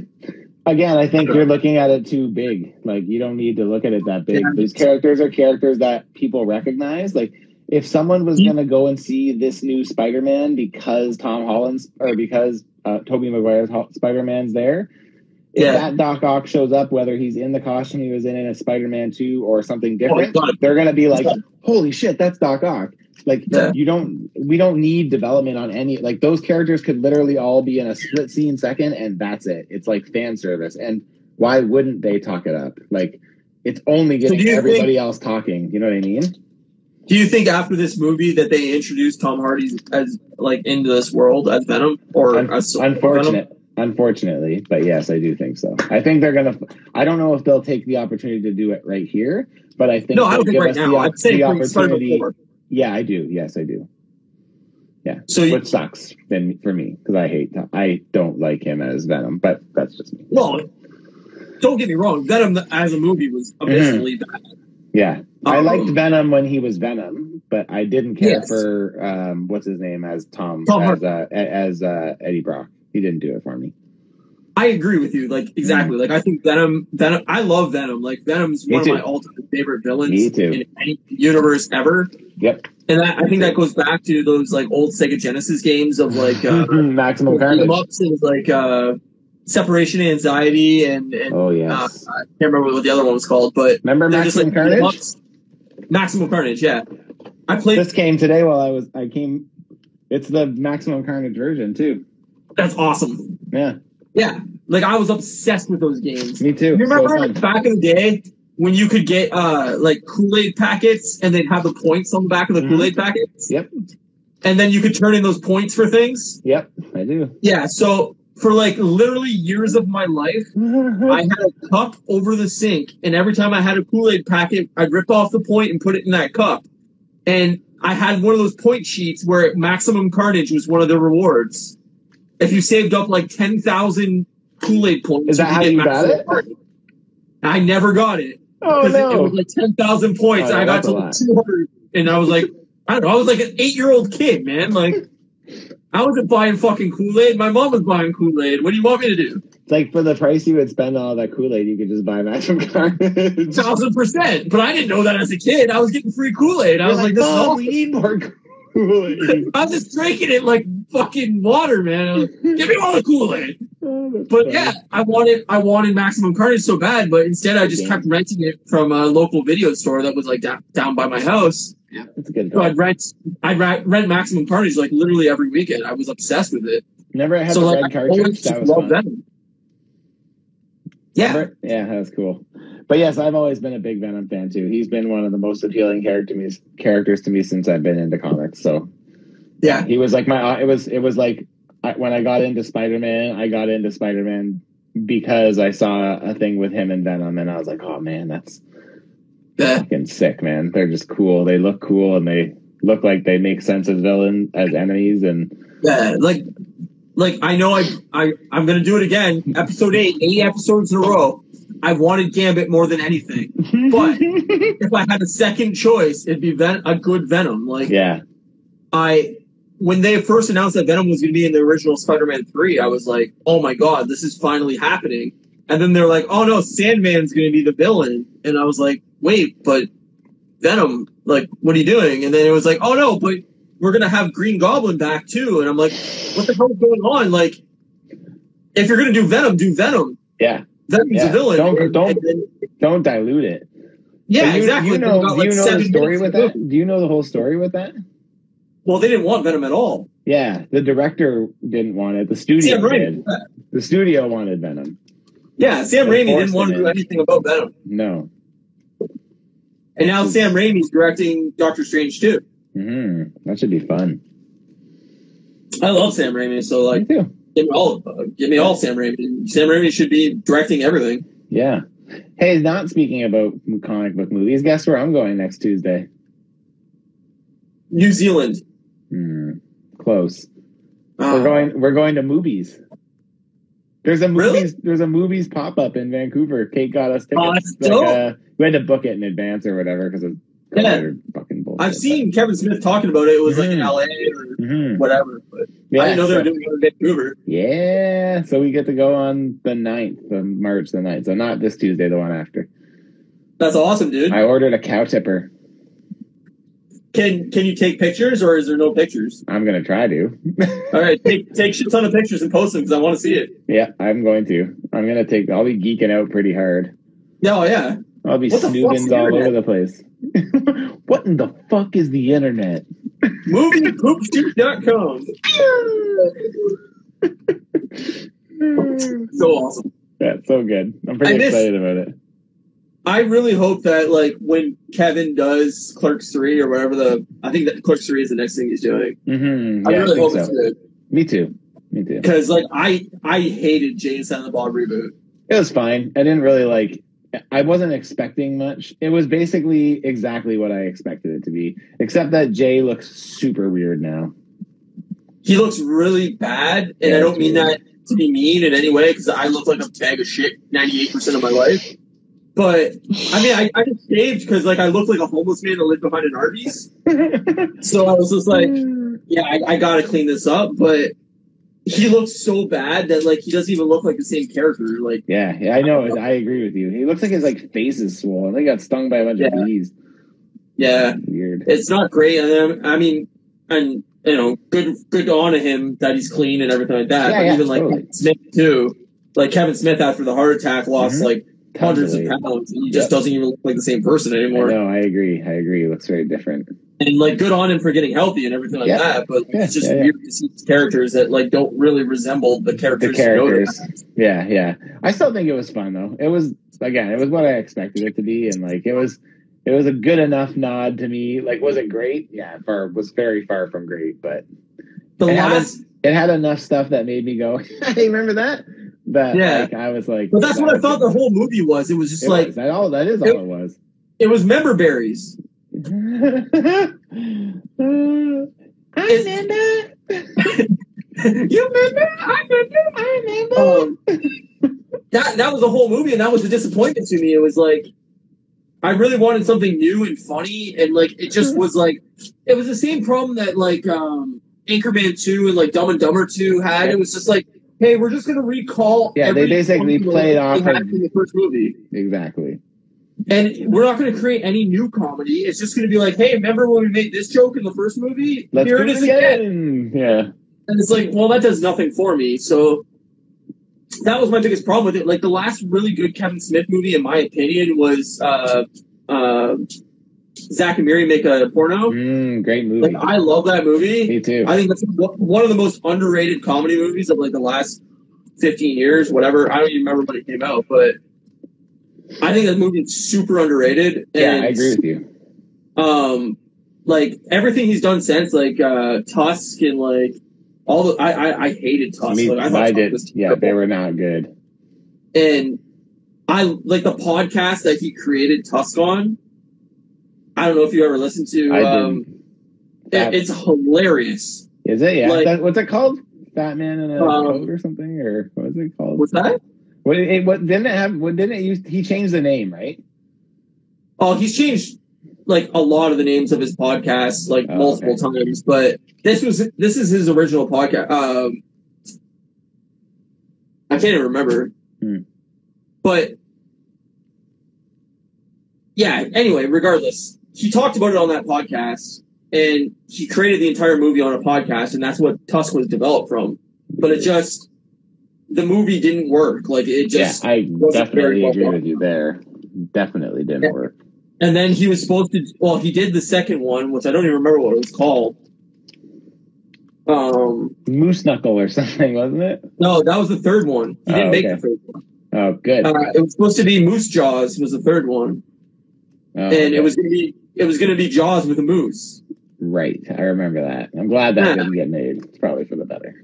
Again, I think you're looking at it too big. Like you don't need to look at it that big. Yeah. These characters are characters that people recognize. Like if someone was going to go and see this new Spider-Man because Tom Holland's or because uh, Tobey Maguire's Spider-Man's there, if Yeah. that Doc Ock shows up, whether he's in the costume he was in in a Spider-Man 2 or something Oh, different, God. they're going to be like, "Holy shit, that's Doc Ock." Like Yeah. you don't, we don't need development on any. Like those characters could literally all be in a split scene second, and that's it. It's like fan service, and why wouldn't they talk it up? Like it's only getting you everybody think- else talking. You know what I mean? Do you think after this movie that they introduced Tom Hardy as like into this world as Venom or Un- as unfortunate. Unfortunately, but yes, I do think so. I think they're gonna. I don't know if they'll take the opportunity to do it right here, but I think No, I don't think right us now. I'm saying the opportunity. Yeah, I do. Yes, I do. Yeah, So you, which sucks then for me because I hate. I don't like him as Venom, but that's just me. well, don't get me wrong. Venom as a movie was abysmally bad. Yeah, I Um, liked Venom when he was Venom, but I didn't care Yes. for um, what's his name as Tom, Tom as uh, as uh, Eddie Brock. He didn't do it for me. I agree with you. Like exactly. Like I think Venom. Venom. I love Venom. Like Venom's one of my all-time favorite villains in any universe ever. Yep, And that, I think that goes back to those like old Sega Genesis games of like uh, Maximum Carnage. and like uh, separation anxiety and, and Oh uh. I can't remember what the other one was called, but Remember they're just Maximum like Carnage? Maximum Carnage. Yeah, I played. This game today while I was. I came. It's the Maximum Carnage version too. That's awesome. Yeah, Yeah, like I was obsessed with those games. me too. You So remember fun. back in the day when you could get uh like Kool-Aid packets and they'd have the points on the back of the Mhm. Kool-Aid packets? Yep. And then you could turn in those points for things? Yep, I do. Yeah, so for like literally years of my life, I had a cup over the sink, and every time I had a Kool-Aid packet, I'd rip off the point and put it in that cup. And I had one of those point sheets where maximum carnage was one of the rewards. If you saved up like ten thousand Kool-Aid points, Is that could how you got it? Carnage. I never got it oh because it, it was like ten thousand points. Oh, I got to like two hundred, and I was like, I don't know, I was like an eight-year-old kid, man. Like, I wasn't buying fucking Kool Aid. My mom was buying Kool Aid. What do you want me to do? It's like for the price you would spend on all that Kool Aid, you could just buy a Maximum Carnage. Thousand percent. But I didn't know that as a kid. I was getting free Kool Aid. I was like, this is "Mom, awesome. we need more Kool Aid. I was just drinking it like fucking water, man. Like, Give me all the Kool Aid. Oh, but yeah, I wanted I wanted Maximum Carnage so bad, but instead I just Yeah. kept renting it from a local video store that was like down, down by my house. Yeah, that's a good. So I'd rent I'd ra- rent Maximum Carnage like literally every weekend. I was obsessed with it. Never had so the like red I always cartridge. That was fun. Venom. Yeah, Remember? yeah, that was cool. But yes, I've always been a big Venom fan too. He's been one of the most appealing character to me, characters to me since I've been into comics. So yeah. he was like my. It was it was like I, when I got into Spider Man. I got into Spider Man because I saw a thing with him and Venom, and I was like, oh man, that's Yeah. fucking sick, man. They're just cool. They look cool, and they look like they make sense as villains, as enemies, and Yeah, like, like I know I I I'm gonna do it again. Episode eight, eight episodes in a row. I wanted Gambit more than anything. But if I had a second choice, it'd be Ven- a good Venom. Like yeah, I, when they first announced that Venom was gonna be in the original Spider-Man three, I was like, oh my god, this is finally happening. And then they're like, oh no, Sandman's gonna be the villain, and I was like, wait, but Venom, like, what are you doing? And then it was like, oh no, but we're gonna have Green Goblin back too. And I'm like, what the hell is going on? Like, if you're gonna do Venom, do Venom. yeah. Venom's Yeah. a villain. Don't- don't- then- Don't dilute it. yeah, you, exactly. You know, got, do you know the story with go. that? Do you know the whole story with that? Well, they didn't want Venom at all. Yeah, the director didn't want it. The studio Sam Raimi. did. The studio wanted Venom. Yeah, Sam Raimi didn't want to do anything about Venom. No. And now Sam Raimi's directing Doctor Strange too. hmm That should be fun. I love Sam Raimi, so Me like, too. Give me all, uh, give me all Sam Raimi. Sam Raimi should be directing everything. Yeah. Hey, not speaking about comic book movies. Guess where I'm going next Tuesday? New Zealand. Hmm. Close. Uh, We're going. We're going to Mooby's. There's a Really? Mooby's. There's a Mooby's pop up in Vancouver. Kate got us tickets. That's Like, uh, we had to book it in advance or whatever because of Yeah. Fucking. I've seen Kevin Smith talking about it. It was like in Mhm. LA or hmm whatever, but Yeah, I didn't know they so- were doing it in Vancouver. Yeah, so we get to go on the 9th of March, the 9th. So not this Tuesday, the one after. That's awesome, dude. I ordered a cow tipper. Can can you take pictures or is there no pictures? I'm gonna try to. All right, take take shit ton of pictures and post them because I want to see it. yeah, I'm going to. I'm gonna take. I'll be geeking out pretty hard. No, yeah. I'll be What the fuck's snoogans the all over the place. what in the fuck is the internet? Moviepoopshoot.com. So awesome. That's so good. I'm pretty I miss- excited about it. I really hope that like when Kevin does Clerks three or whatever the I think that Clerks three is the next thing he's doing. hmm I Yeah, I, really think hope so. it's good Me too. Me too. because like I I hated Jay and Silent Bob reboot. It was fine. I didn't really like. I wasn't expecting much. It was basically exactly what I expected it to be, except that Jay looks super weird now. He looks really bad, and Yeah, I don't mean weird. that to be mean in any way because I look like a bag of shit ninety eight percent of my life. But I mean, I, I just shaved because like I look like a homeless man that lived behind an Arby's. So I was just like, yeah, I, I gotta clean this up. But he looks so bad that like he doesn't even look like the same character. Like, yeah, yeah, I know. I agree with you. He looks like his like face is swollen. He got stung by a bunch Yeah. of bees. yeah, Weird. it's not great. And I mean, and you know, good good on him that he's clean and everything like that. Yeah, but yeah, even like totally. Smith too. Like Kevin Smith after the heart attack lost Mhm. like hundreds Totally. of pounds. And he just Yeah. doesn't even look like the same person anymore. No, I agree. I agree. He looks very different. And like good on him for getting healthy and everything like Yeah. that. But Yeah, it's just yeah, weird to see these characters that like don't really resemble the characters. The you know that- characters. Yeah, yeah. I still think it was fun though. It was again, it was what I expected it to be, and like it was, it was a good enough nod to me. Like, was it great? Yeah, far was very far from great, but The It had last it had enough stuff that made me go, "Hey, remember that?" That Yeah. like I was like, But that's that what I thought the whole movie was. It was just It like was. that all that is all it was. it was member berries. I remember. you remember? I remember. I remember. Um, that that was the whole movie, and that was a disappointment to me. It was like I really wanted something new and funny, and like it just was like it was the same problem that like um Anchorman two and like Dumb and Dumber two had. It was just like, hey, we're just gonna recall. Yeah, they basically played off of- the first movie. exactly. And we're not going to create any new comedy. It's just going to be like, hey, remember when we made this joke in the first movie? Let's Here it is again. again. Yeah. And it's like, well, that does nothing for me. So that was my biggest problem with it. Like the last really good Kevin Smith movie, in my opinion, was uh, uh, Zack and Miri make a porno. Mm, great movie. Like I love that movie. Me too. I think that's one of the most underrated comedy movies of like the last fifteen years, whatever. I don't even remember when it came out, but I think that movie is super underrated. yeah, I agree with you. um like everything he's done since like uh tusk and like all the i i, I hated tusk Me, like, I, thought Tusk did. Yeah, they were not good. and i like the podcast that he created tusk on i don't know if you ever listened to I um it, it's hilarious Is it? Yeah. like- That- what's it called? Fat Man in a Um, or something, or what is it called? what's that What, it, what didn't it have? What didn't it use? He changed the name, right? oh he's changed like a lot of the names of his podcasts like Oh, multiple okay. times but this was this is his original podcast um i can't even remember Hmm. but yeah anyway regardless he talked about it on that podcast and he created the entire movie on a podcast and that's what tusk was developed from but it just the movie didn't work like it just yeah, I definitely well agree done. with you there. Definitely didn't Yeah. work. and then he was supposed to well he did the second one which i don't even remember what it was called um Moose Knuckle or something, wasn't it? no that was the third one he didn't Oh, make the third one Oh, good. uh, it was supposed to be moose jaws was the third one Oh, and okay. it was gonna be it was gonna be Jaws with a moose. right. I remember that. I'm glad that Yeah. didn't get made. It's probably for the better.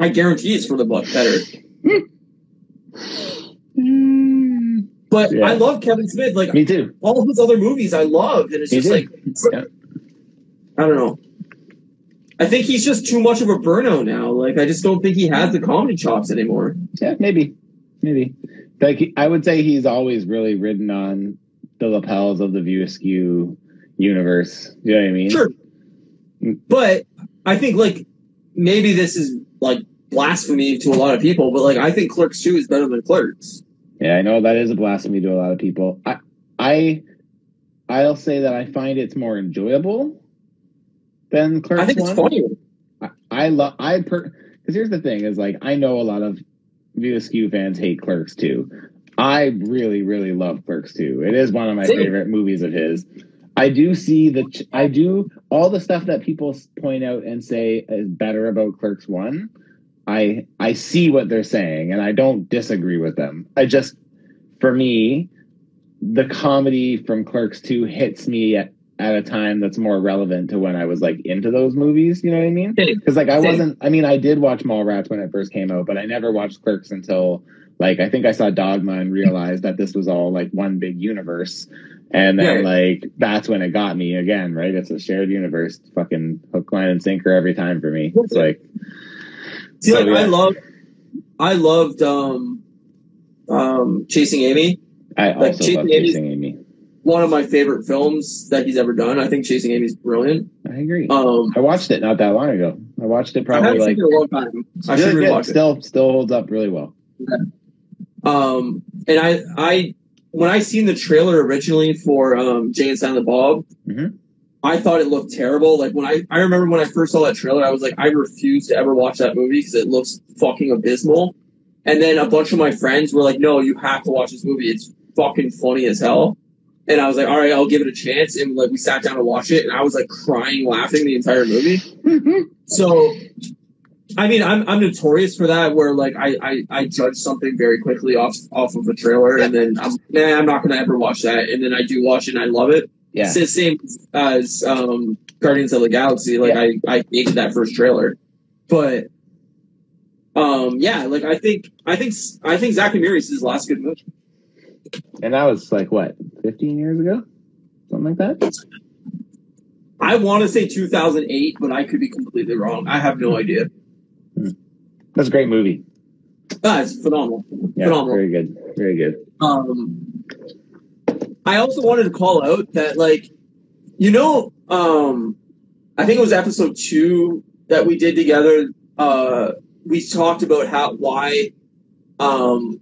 I guarantee it's for the buck better. Mm. But Yeah. I love Kevin Smith. Like Me too. all of his other movies, I loved, and it's Me just too. like Yeah. I don't know. I think he's just too much of a burnout now. Like I just don't think he has the comedy chops anymore. Yeah, maybe, maybe. Like he- I would say, he's always really ridden on the lapels of the View Askew universe. You know what I mean? Sure. Mm. But I think like maybe this is like blasphemy to a lot of people, but like I think Clerks 2 is better than Clerks. Yeah, I know that is a blasphemy to a lot of people. I, I, I'll say that I find it's more enjoyable than Clerks I think it's One. funnier. I, I love I per because here's the thing is like I know a lot of View Askew fans hate Clerks too. I really really love Clerks Two. It is one of my Same. favorite movies of his. I do see the ch- I do all the stuff that people point out and say is better about Clerks one. I I see what they're saying and I don't disagree with them. I just for me the comedy from Clerks 2 hits me at, at a time that's more relevant to when I was like into those movies, you know what I mean? Because like I wasn't. I mean, I did watch Mallrats when it first came out, but I never watched Clerks until like I think I saw Dogma and realized that this was all like one big universe. And then like that's when it got me again, right? It's a shared universe, fucking hook, line, and sinker every time for me. It's like See, like So, yeah. I love, I loved um, um, Chasing Amy. I Like, also Chasing Chasing Amy. One of my favorite films that he's ever done. I think Chasing Amy's brilliant. I agree. Um, I watched it not that long ago. I watched it probably like seen it a long time. I should rewatch it. Still, still holds up really well. Um, and I, I, when I seen the trailer originally for um, Jay and Silent Bob, Mhm. I thought it looked terrible. Like when I, I remember when I first saw that trailer, I was like, I refuse to ever watch that movie because it looks fucking abysmal. And then a bunch of my friends were like, No, you have to watch this movie. It's fucking funny as hell. And I was like, All right, I'll give it a chance. And like we sat down to watch it, and I was like crying, laughing the entire movie. So, I mean, I'm I'm notorious for that. Where like I I, I judge something very quickly off off of a trailer, and then I'm like, nah, I'm not gonna ever watch that. And then I do watch it, and I love it. Yeah. It's the same as um, Guardians of the Galaxy. Like I I hated that first trailer, but um yeah, like I think I think I think Zack and Miri is his last good movie. And that was like what, 15 years ago? Something like that? I want to say 2008, but I could be completely wrong. I have no idea. That's a great movie. Ah, it's phenomenal. Yeah, Phenomenal. very good. Very good. Um, I also wanted to call out that, like, you know, um, I think it was episode two that we did together. Uh, we talked about how why um,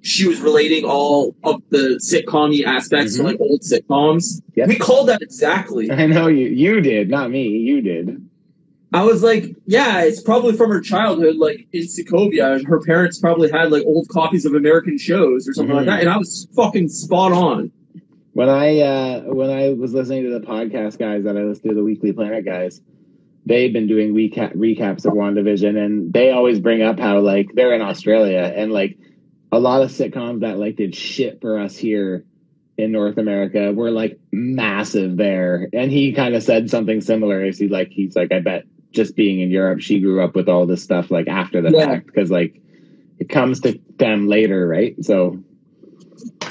she was relating all of the sitcom aspects Mhm. to like old sitcoms. Yep. We called that exactly. I know you you did, not me. You did. I was like, yeah, it's probably from her childhood, like in Sokovia. and Her parents probably had like old copies of American shows or something like Mhm. that, and I was fucking spot on. When I uh when I was listening to the podcast guys that I listen to, the Weekly Planet guys, they've been doing recap recaps of WandaVision and they always bring up how like they're in Australia and like a lot of sitcoms that like did shit for us here in North America were like massive there. And he kind of said something similar as he like he's like, I bet just being in Europe, she grew up with all this stuff like after the Yeah. fact because like it comes to them later, right? So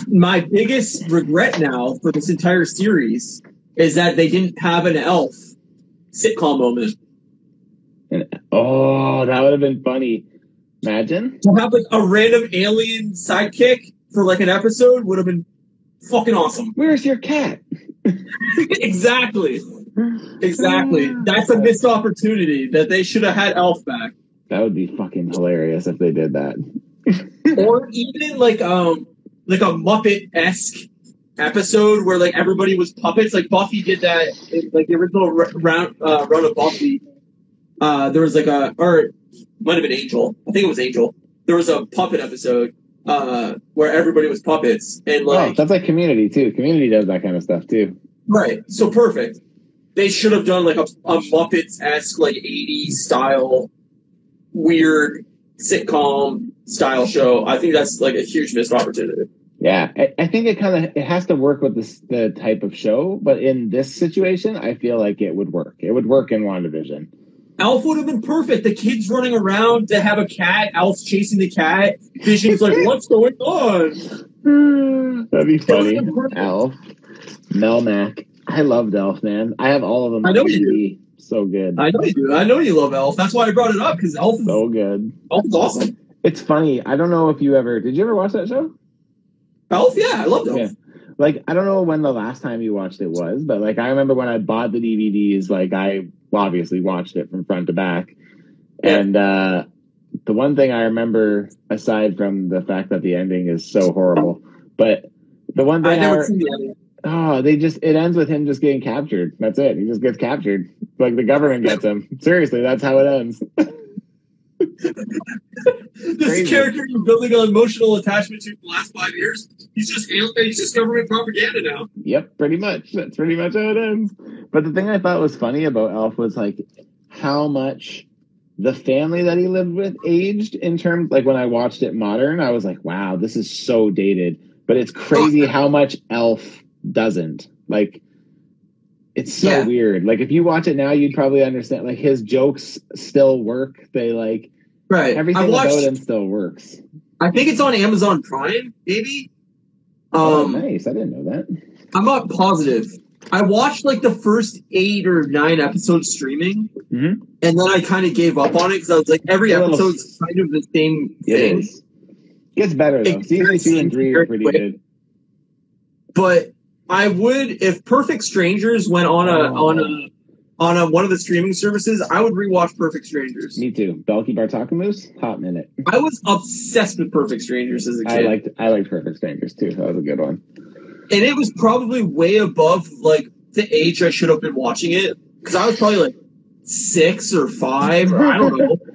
my biggest regret now for this entire series is that they didn't have an ALF sitcom moment. and, oh, that would have been funny. Imagine. To have like a random alien sidekick for like an episode would have been fucking awesome. Where's your cat? exactly. Exactly. That's a missed opportunity that they should have had ALF back. That would be fucking hilarious if they did that. or even like um like a Muppet esque episode where like everybody was puppets. Like Buffy did that, in, like the original r- round uh, run of Buffy. Uh, there was like a or it might have been Angel. I think it was Angel. There was a puppet episode uh where everybody was puppets and Oh, like that's like Community too. Community does that kind of stuff too. right. So perfect. They should have done like a, a Muppets esque like 80s style weird sitcom style show. I think that's like a huge missed opportunity. Yeah, I, I think it kind of it has to work with this the type of show, but in this situation, I feel like it would work. It would work in WandaVision. ALF would have been perfect. The kids running around to have a cat. ALF's chasing the cat. Vision's like, what's going on? That'd be funny. would've been perfect. ALF, Melmac. I loved ALF, man. I have all of them. I know you DVD. So good, I know you do. I know you love ALF. That's why I brought it up because ALF is, so good. ALF is awesome. It's funny. I don't know if you ever did. You ever watch that show? ALF, yeah, I love ALF. Yeah. Like I don't know when the last time you watched it was, but like I remember when I bought the DVDs, like I obviously watched it from front to back. Yeah. And uh the one thing I remember aside from the fact that the ending is so horrible, but the one I thing I, the ending. Oh, they just it ends with him just getting captured. That's it. He just gets captured. Like the government gets him. Seriously, that's how it ends. This Crazy. character you're building an emotional attachment to for the last five years, he's just he's just government propaganda now. Yep, pretty much. That's pretty much how it ends. But the thing I thought was funny about ALF was like how much the family that he lived with aged in terms like when I watched it modern, I was like, wow, this is so dated. But it's crazy oh, how much ALF doesn't. Like it's so Yeah. weird. Like if you watch it now, you'd probably understand like his jokes still work. They like Right. everything I watched. about him still works. I think it's on Amazon Prime, maybe. oh, Um, nice. I didn't know that. I'm not positive. I watched like the first eight or nine episodes streaming, Mhm. and then I kind of gave up on it because I was like, every episode's kind of the same It thing. is. Gets better though. It Season two and three are pretty quick. good. But I would, if Perfect Strangers went on a Oh. on a on a one of the streaming services, I would rewatch Perfect Strangers. Me too. Balki Bartokomous, hot minute. I was obsessed with Perfect Strangers as a kid, I liked I liked Perfect Strangers too. That was a good one. and it was probably way above like the age I should have been watching it because I was probably like six or five or I don't know.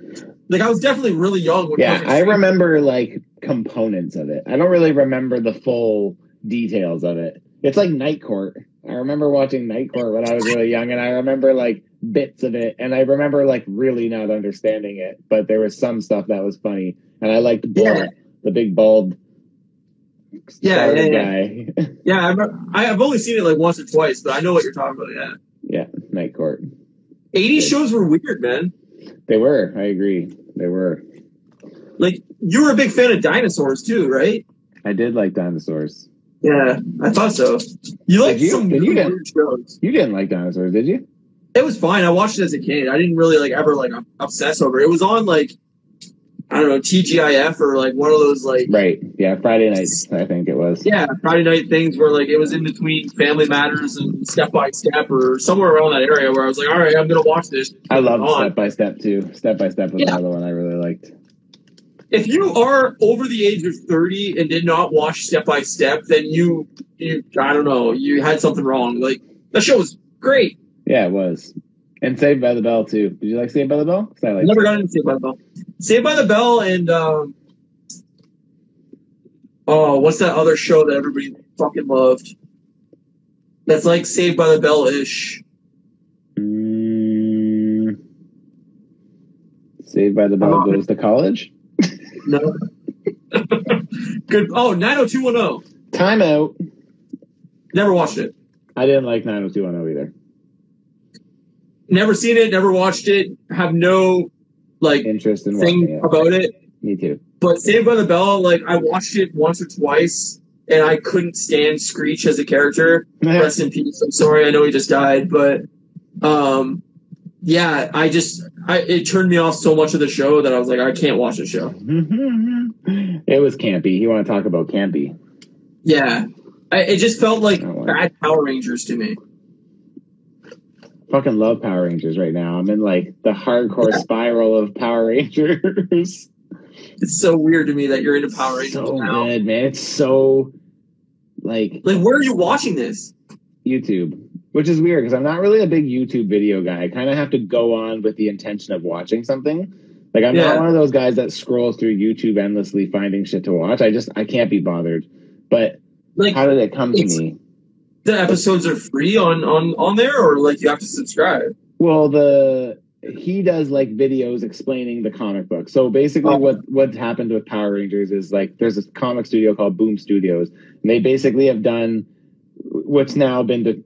Like I was definitely really young. When Yeah, Perfect I remember like components of it. I don't really remember the full details of it. It's like Night Court. I remember watching Night Court when I was really young, and I remember like bits of it, and I remember like really not understanding it. But there was some stuff that was funny, and I liked Yeah. the big bald, Yeah, starter yeah, guy. Yeah, I I've only seen it like once or twice, but I know what you're talking about. Yeah, yeah, Night Court. 80s shows were weird, man. They were. I agree. They were. Like you were a big fan of dinosaurs too, right? I did like dinosaurs. Yeah, I thought so. You liked Did you? you weird shows. You didn't like dinosaurs, did you? It was fine. I watched it as a kid. I didn't really like ever like obsess over it. It was on like I don't know TGIF or like one of those like Right. Yeah. Friday nights. I think it was. yeah Friday night things where like it was in between Family Matters and Step by Step or somewhere around that area where I was like, all right, I'm gonna watch this. I love Step by Step too. Step by Step was Yeah. another one I really liked. If you are over the age of 30 and did not watch Step by Step, then you you I don't know you had something wrong. Like that show was great. Yeah, it was. And Saved by the Bell too. Did you like Saved by the Bell? I liked never got into Saved by the Bell. Saved by the Bell and um, oh, what's that other show that everybody fucking loved? That's like Saved by the Bell ish. Mm, Saved by the Bell Oh. goes to college. No. Good. Oh, 90210. Timeout. Never watched it. I didn't like 90210 either. Never seen it. Never watched it. Have no like Interest in watching thing it. about it. Me too. But Saved by the Bell, like I watched it once or twice, and I couldn't stand Screech as a character. Rest in peace. I'm sorry. I know he just died, but um, yeah, I just I, it turned me off so much of the show that I was like, I can't watch the show. it was campy. You want to talk about campy? Yeah, I, it just felt like bad Power Rangers to me. Fucking love Power Rangers right now. I'm in like the hardcore Yeah. spiral of Power Rangers. It's so weird to me that you're into Power Rangers so now. good, man. It's so like Like, where are you watching this? YouTube, which is weird because I'm not really a big YouTube video guy. I kind of have to go on with the intention of watching something. Like I'm Yeah. not one of those guys that scrolls through YouTube endlessly finding shit to watch. I just I can't be bothered. But Like, how did it come to me? the episodes are free on on on there, or like you have to subscribe. Well, the he does like videos explaining the comic book. So basically, Oh. what what happened with Power Rangers is like there's this comic studio called Boom Studios, and they basically have done what's now been de-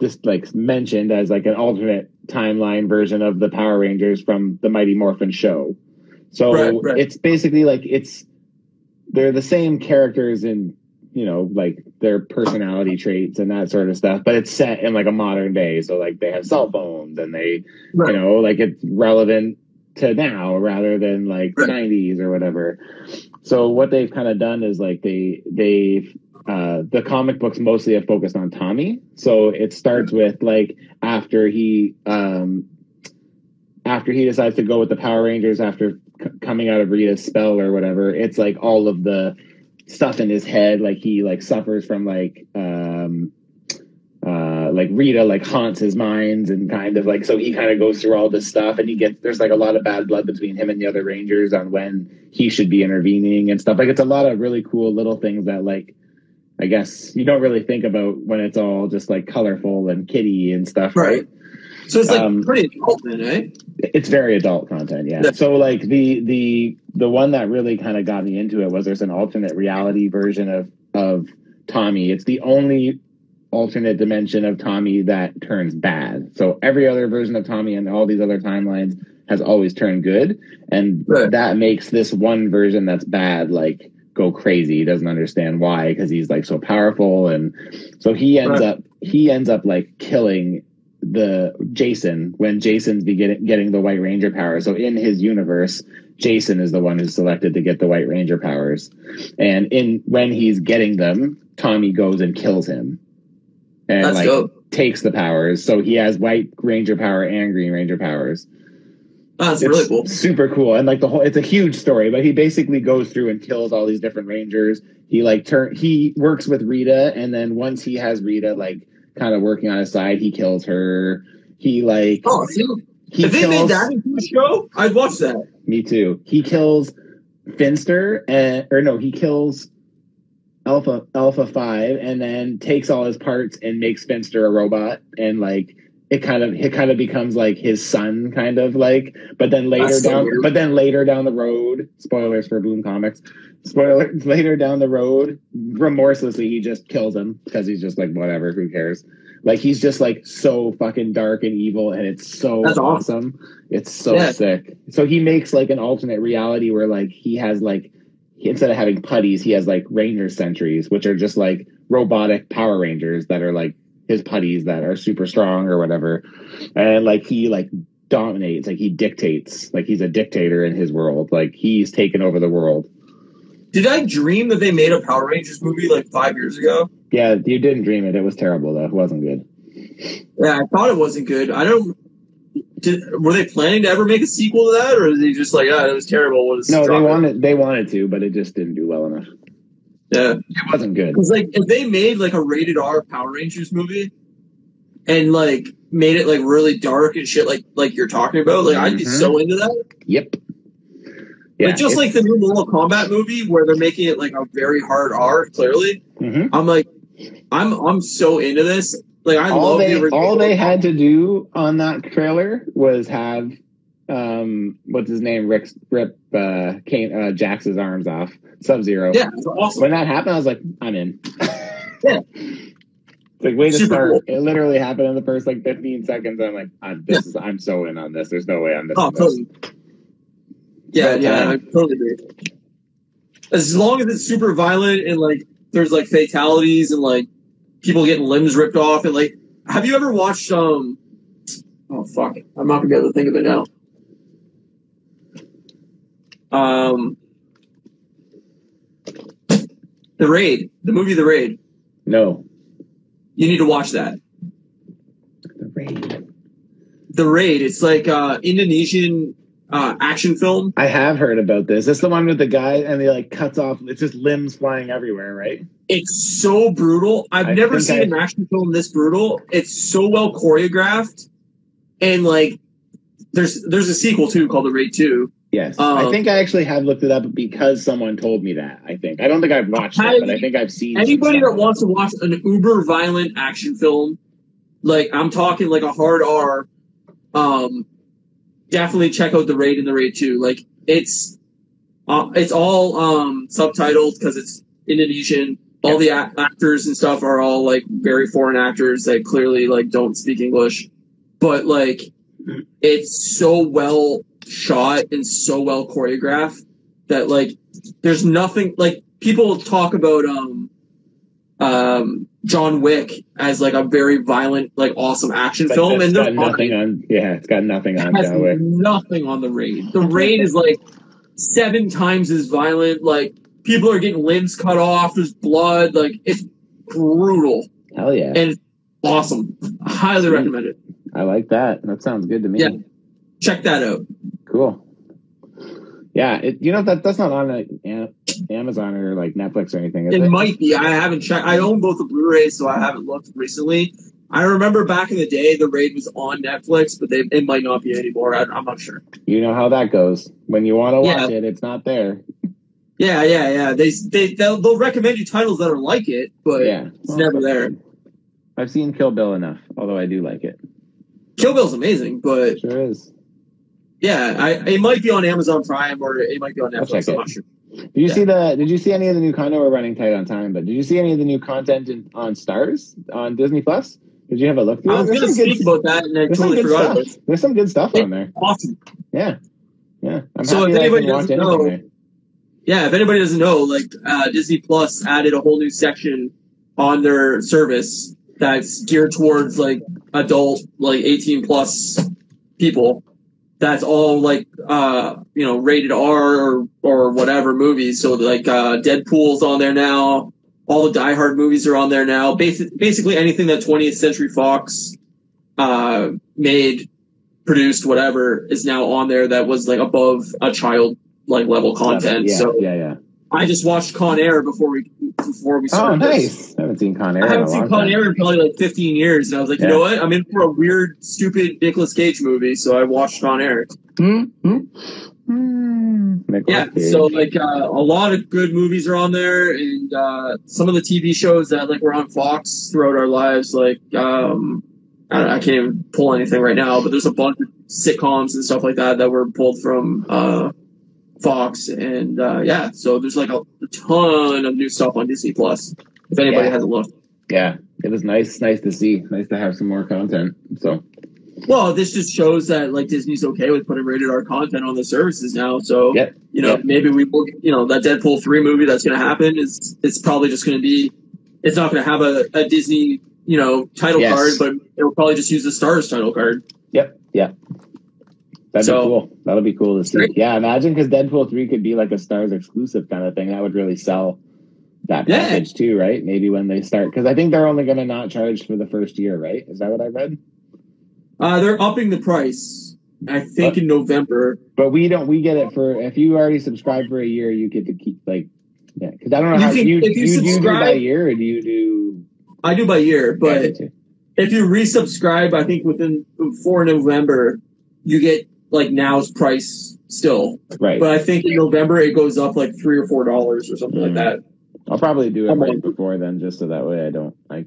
just like mentioned as like an alternate timeline version of the Power Rangers from the Mighty Morphin show. So Right, right. it's basically like it's they're the same characters in you know like their personality traits and that sort of stuff, but it's set in like a modern day. So like they have cell phones and they Right. you know like it's relevant to now rather than like the 90s or whatever so what they've kind of done is like they they've uh the comic books mostly have focused on tommy so it starts with like after he um after he decides to go with the power rangers after c- coming out of rita's spell or whatever it's like all of the stuff in his head like he like suffers from like um uh like Rita like haunts his minds and kind of like so he kind of goes through all this stuff and he gets there's like a lot of bad blood between him and the other Rangers on when he should be intervening and stuff. Like it's a lot of really cool little things that like I guess you don't really think about when it's all just like colorful and kitty and stuff, right? Right. So it's like Um, pretty adult then, eh? It's very adult content, yeah. Yeah. So like the the the one that really kind of got me into it was there's an alternate reality version of of Tommy. It's the only alternate dimension of Tommy that turns bad. So every other version of Tommy and all these other timelines has always turned good, and Right. that makes this one version that's bad like go crazy. He doesn't understand why because he's like so powerful, and so he ends Right. up he ends up like killing the Jason when Jason's be getting, getting the White Ranger power. So in his universe, Jason is the one who's selected to get the White Ranger powers, and in when he's getting them, Tommy goes and kills him, and That's like dope. takes the powers. So he has White Ranger power and Green Ranger powers. Oh, that's It's really cool. super cool, and like the whole, it's a huge story. But he basically goes through and kills all these different Rangers. He like turn he works with Rita, and then once he has Rita like kind of working on his side, he kills her. He like Oh, see, he if they made that into a show, I'd watch that. Me too. He kills Finster, and or no, he kills Alpha Alpha Five, and then takes all his parts and makes Finster a robot, and like it kind of it kind of becomes like his son, kind of like. But then later That's down, but then later down the road, spoilers for Boom Comics. Spoiler later down the road, remorselessly he just kills him because he's just like whatever, who cares? Like he's just like so fucking dark and evil, and it's so That's awesome. It's so Yeah. sick. So he makes like an alternate reality where like he has like instead of having putties, he has like Ranger sentries, which are just like robotic Power Rangers that are like his putties that are super strong or whatever. And like he like dominates, like he dictates, like he's a dictator in his world. Like he's taken over the world. Did I dream that they made a Power Rangers movie like five years ago? Yeah, you didn't dream it. It was terrible though. It wasn't good. Yeah, I thought it wasn't good. I don't. Did, were they planning to ever make a sequel to that, or is they just like, ah, it was terrible? No, they wanted they wanted to, but it just didn't do well enough. Yeah, It wasn't good. because like if they made like a rated R Power Rangers movie, and like made it like really dark and shit, like like you're talking about, like I'd be Mhm. so into that. Yep. like just like the new Mortal Kombat movie where they're making it like a very hard R. Clearly, Mhm. I'm like, I'm I'm so into this. Like I all love they the all they had to do on that trailer was have um what's his name Rick rip uh Kane uh Jax's arms off Sub Zero. Yeah, awesome. When that happened, I was like, I'm in. Yeah. It's like way to Super start. cool. It literally happened in the first like 15 seconds. I'm like, I'm this is I'm so in on this. There's no way I'm missing Oh, this. totally. Yeah, But, yeah, uh, I totally agree. As long as it's super violent and like there's like fatalities and like people getting limbs ripped off and like, have you ever watched um? Oh fuck! I'm not gonna be able to think of it now. Um, the raid, the movie The Raid. No. You need to watch that. The raid. The Raid. It's like uh Indonesian uh action film. I have heard about this. It's the one with the guy and he like cuts off. It's just limbs flying everywhere, right? It's so brutal. I've I never seen I- an action film this brutal. It's so well choreographed, and like, there's there's a sequel too called The Raid Two. Yes, Um, I think I actually have looked it up because someone told me that. I think I don't think I've watched I- it, but I think I've seen. Anybody that wants to watch an uber violent action film, like I'm talking like a hard R, um, definitely check out the raid and the raid two. Like it's uh, it's all um, subtitled because it's Indonesian. All the a- actors and stuff are all like very foreign actors that clearly like don't speak English, but like it's so well shot and so well choreographed that like there's nothing like people talk about um um John Wick as like a very violent like awesome action But film and got nothing on. Yeah, it's got nothing on John Wick. nothing on the raid. The raid is like seven times as violent. Like people are getting limbs cut off. There's blood. Like it's brutal Hell yeah, and awesome. Highly Sweet. recommend it. I like that. That sounds good to me. Yeah. Check that out. Cool. Yeah, it, you know that that's not on uh, like, Amazon or like Netflix or anything. It it, might be. I haven't checked. I own both the Blu-rays, so I haven't looked recently. I remember back in the day, the raid was on Netflix, but they, it might not be anymore. I, I'm not sure. You know how that goes. When you want to watch Yeah. it, it's not there. Yeah, yeah, yeah. They they they'll, they'll recommend you titles that are like it, but yeah, it's never there. I've seen Kill Bill enough, although I do like it. Kill Bill's amazing, but Sure is. Yeah, I it might be on Amazon Prime or it might be on Netflix. I'm not sure. Did you Yeah. see the? Did you see any of the new? Know we're running tight on time, but did you see any of the new content in, on Stars on Disney Plus? Did you have a look through? I was going to some good- about that, and I totally forgot stuff. There's some good stuff on there. Awesome. Yeah, yeah. I'm So if anybody doesn't know- there. Yeah, if anybody doesn't know, like uh, Disney Plus added a whole new section on their service that's geared towards like adult, like 18 plus people. That's all like uh, you know rated R or or whatever movies. So like uh, Deadpool's on there now. All the Die Hard movies are on there now. Basi- basically anything that 20th Century Fox uh, made, produced, whatever is now on there that was like above a child like level content. Yeah, so yeah, yeah. I just watched Con Air before we before we Oh, started. this. nice. I haven't seen Con Air. I in a haven't seen long Con time. Air in probably like 15 years, and I was like, Yeah. you know what? I'm in for a weird, stupid Nicolas Cage movie, so I watched Con Air. Hmm? Hmm? Hmm. Yeah, Cage. so like uh, a lot of good movies are on there, and uh, some of the TV shows that like were on Fox throughout our lives, like um, I, don't know, I can't even pull anything right now, but there's a bunch of sitcoms and stuff like that that were pulled from uh, Fox, and uh, yeah, so there's like a, a ton of new stuff on Disney Plus. If anybody Yeah. hasn't looked. yeah, it was nice, nice to see. Nice to have some more content. So Well, this just shows that like Disney's okay with putting rated R content on the services now. So Yep. you know, Yep. maybe we will. You know, that Deadpool three movie that's going to happen is it's probably just going to be. It's not going to have a, a Disney you know title Yes. card, but it'll probably just use the Stars title card. Yep, yep. That'd So- be cool. That'll be cool to see. Great. Yeah, imagine because Deadpool three could be like a Stars exclusive kind of thing. That would really sell that Yeah. package too, right? Maybe when they start, because I think they're only going to not charge for the first year, right? Is that what I read? Uh, they're upping the price. I think in November. But we don't. We get it for if you already subscribe for a year, you get to keep like yeah. Because I don't know You how can- you if you you, do by year or do you do? I do by year, but Yeah, if you resubscribe, I think within before November, you get like now's price still. right. But I think in November it goes up like three or four dollars or something like Mm. that. I'll probably do it right before then, just so that way I don't like.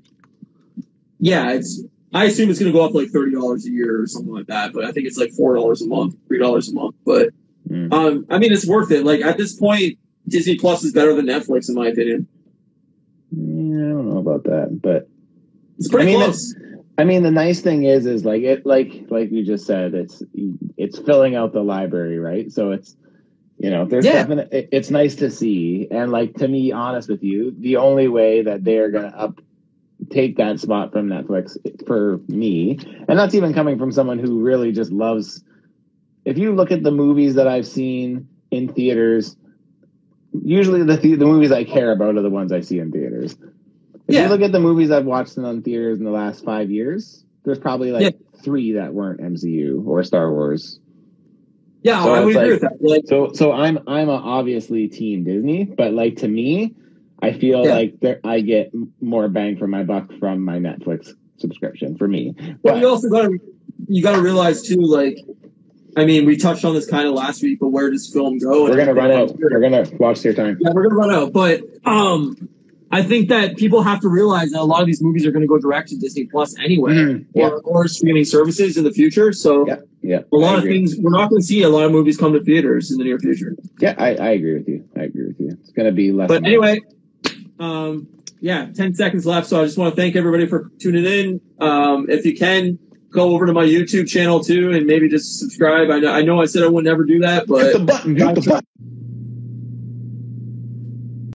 Yeah, it's. I assume it's going to go up like thirty dollars a year or something like that. But I think it's like four dollars a month, three dollars a month. But Mm. um, I mean, it's worth it. Like at this point, Disney Plus is better than Netflix in my opinion. Yeah, I don't know about that, but It's pretty I mean, close. I mean, the nice thing is, is like it, like like you just said, it's it's filling out the library, right? So it's you know, there's Yeah. definite. it- It's nice to see, and like to me, honest with you, the only way that they are gonna up take that spot from Netflix for me, and that's even coming from someone who really just loves. If you look at the movies that I've seen in theaters, usually the, the movies I care about are the ones I see in theaters. If Yeah. you look at the movies I've watched in on theaters in the last five years, there's probably like Yeah. three that weren't MCU or Star Wars. Yeah, so I would it's agree like- with that. Like, So so I'm I'm a obviously team Disney, but like to me, I feel Yeah. like there, I get more bang for my buck from my Netflix subscription for me. but But you also got to you got to realize too. Like, I mean, we touched on this kind of last week, but where does film go? we're gonna run out. We're gonna watch your time. Yeah, we're gonna run out. But um, I think that people have to realize that a lot of these movies are going to go direct to Disney Plus anyway, Mhm. Yeah. or, or streaming services in the future. So Yeah, yeah. a lot of things we're not going to see a lot of movies come to theaters in the near future. Yeah, I, I agree with you. I agree with you. It's gonna be less. But anyway, um, yeah, 10 seconds left. So I just want to thank everybody for tuning in. Um, if you can, go over to my YouTube channel too and maybe just subscribe. I know I, know I said I would never do that, but hit the button. Hit the button.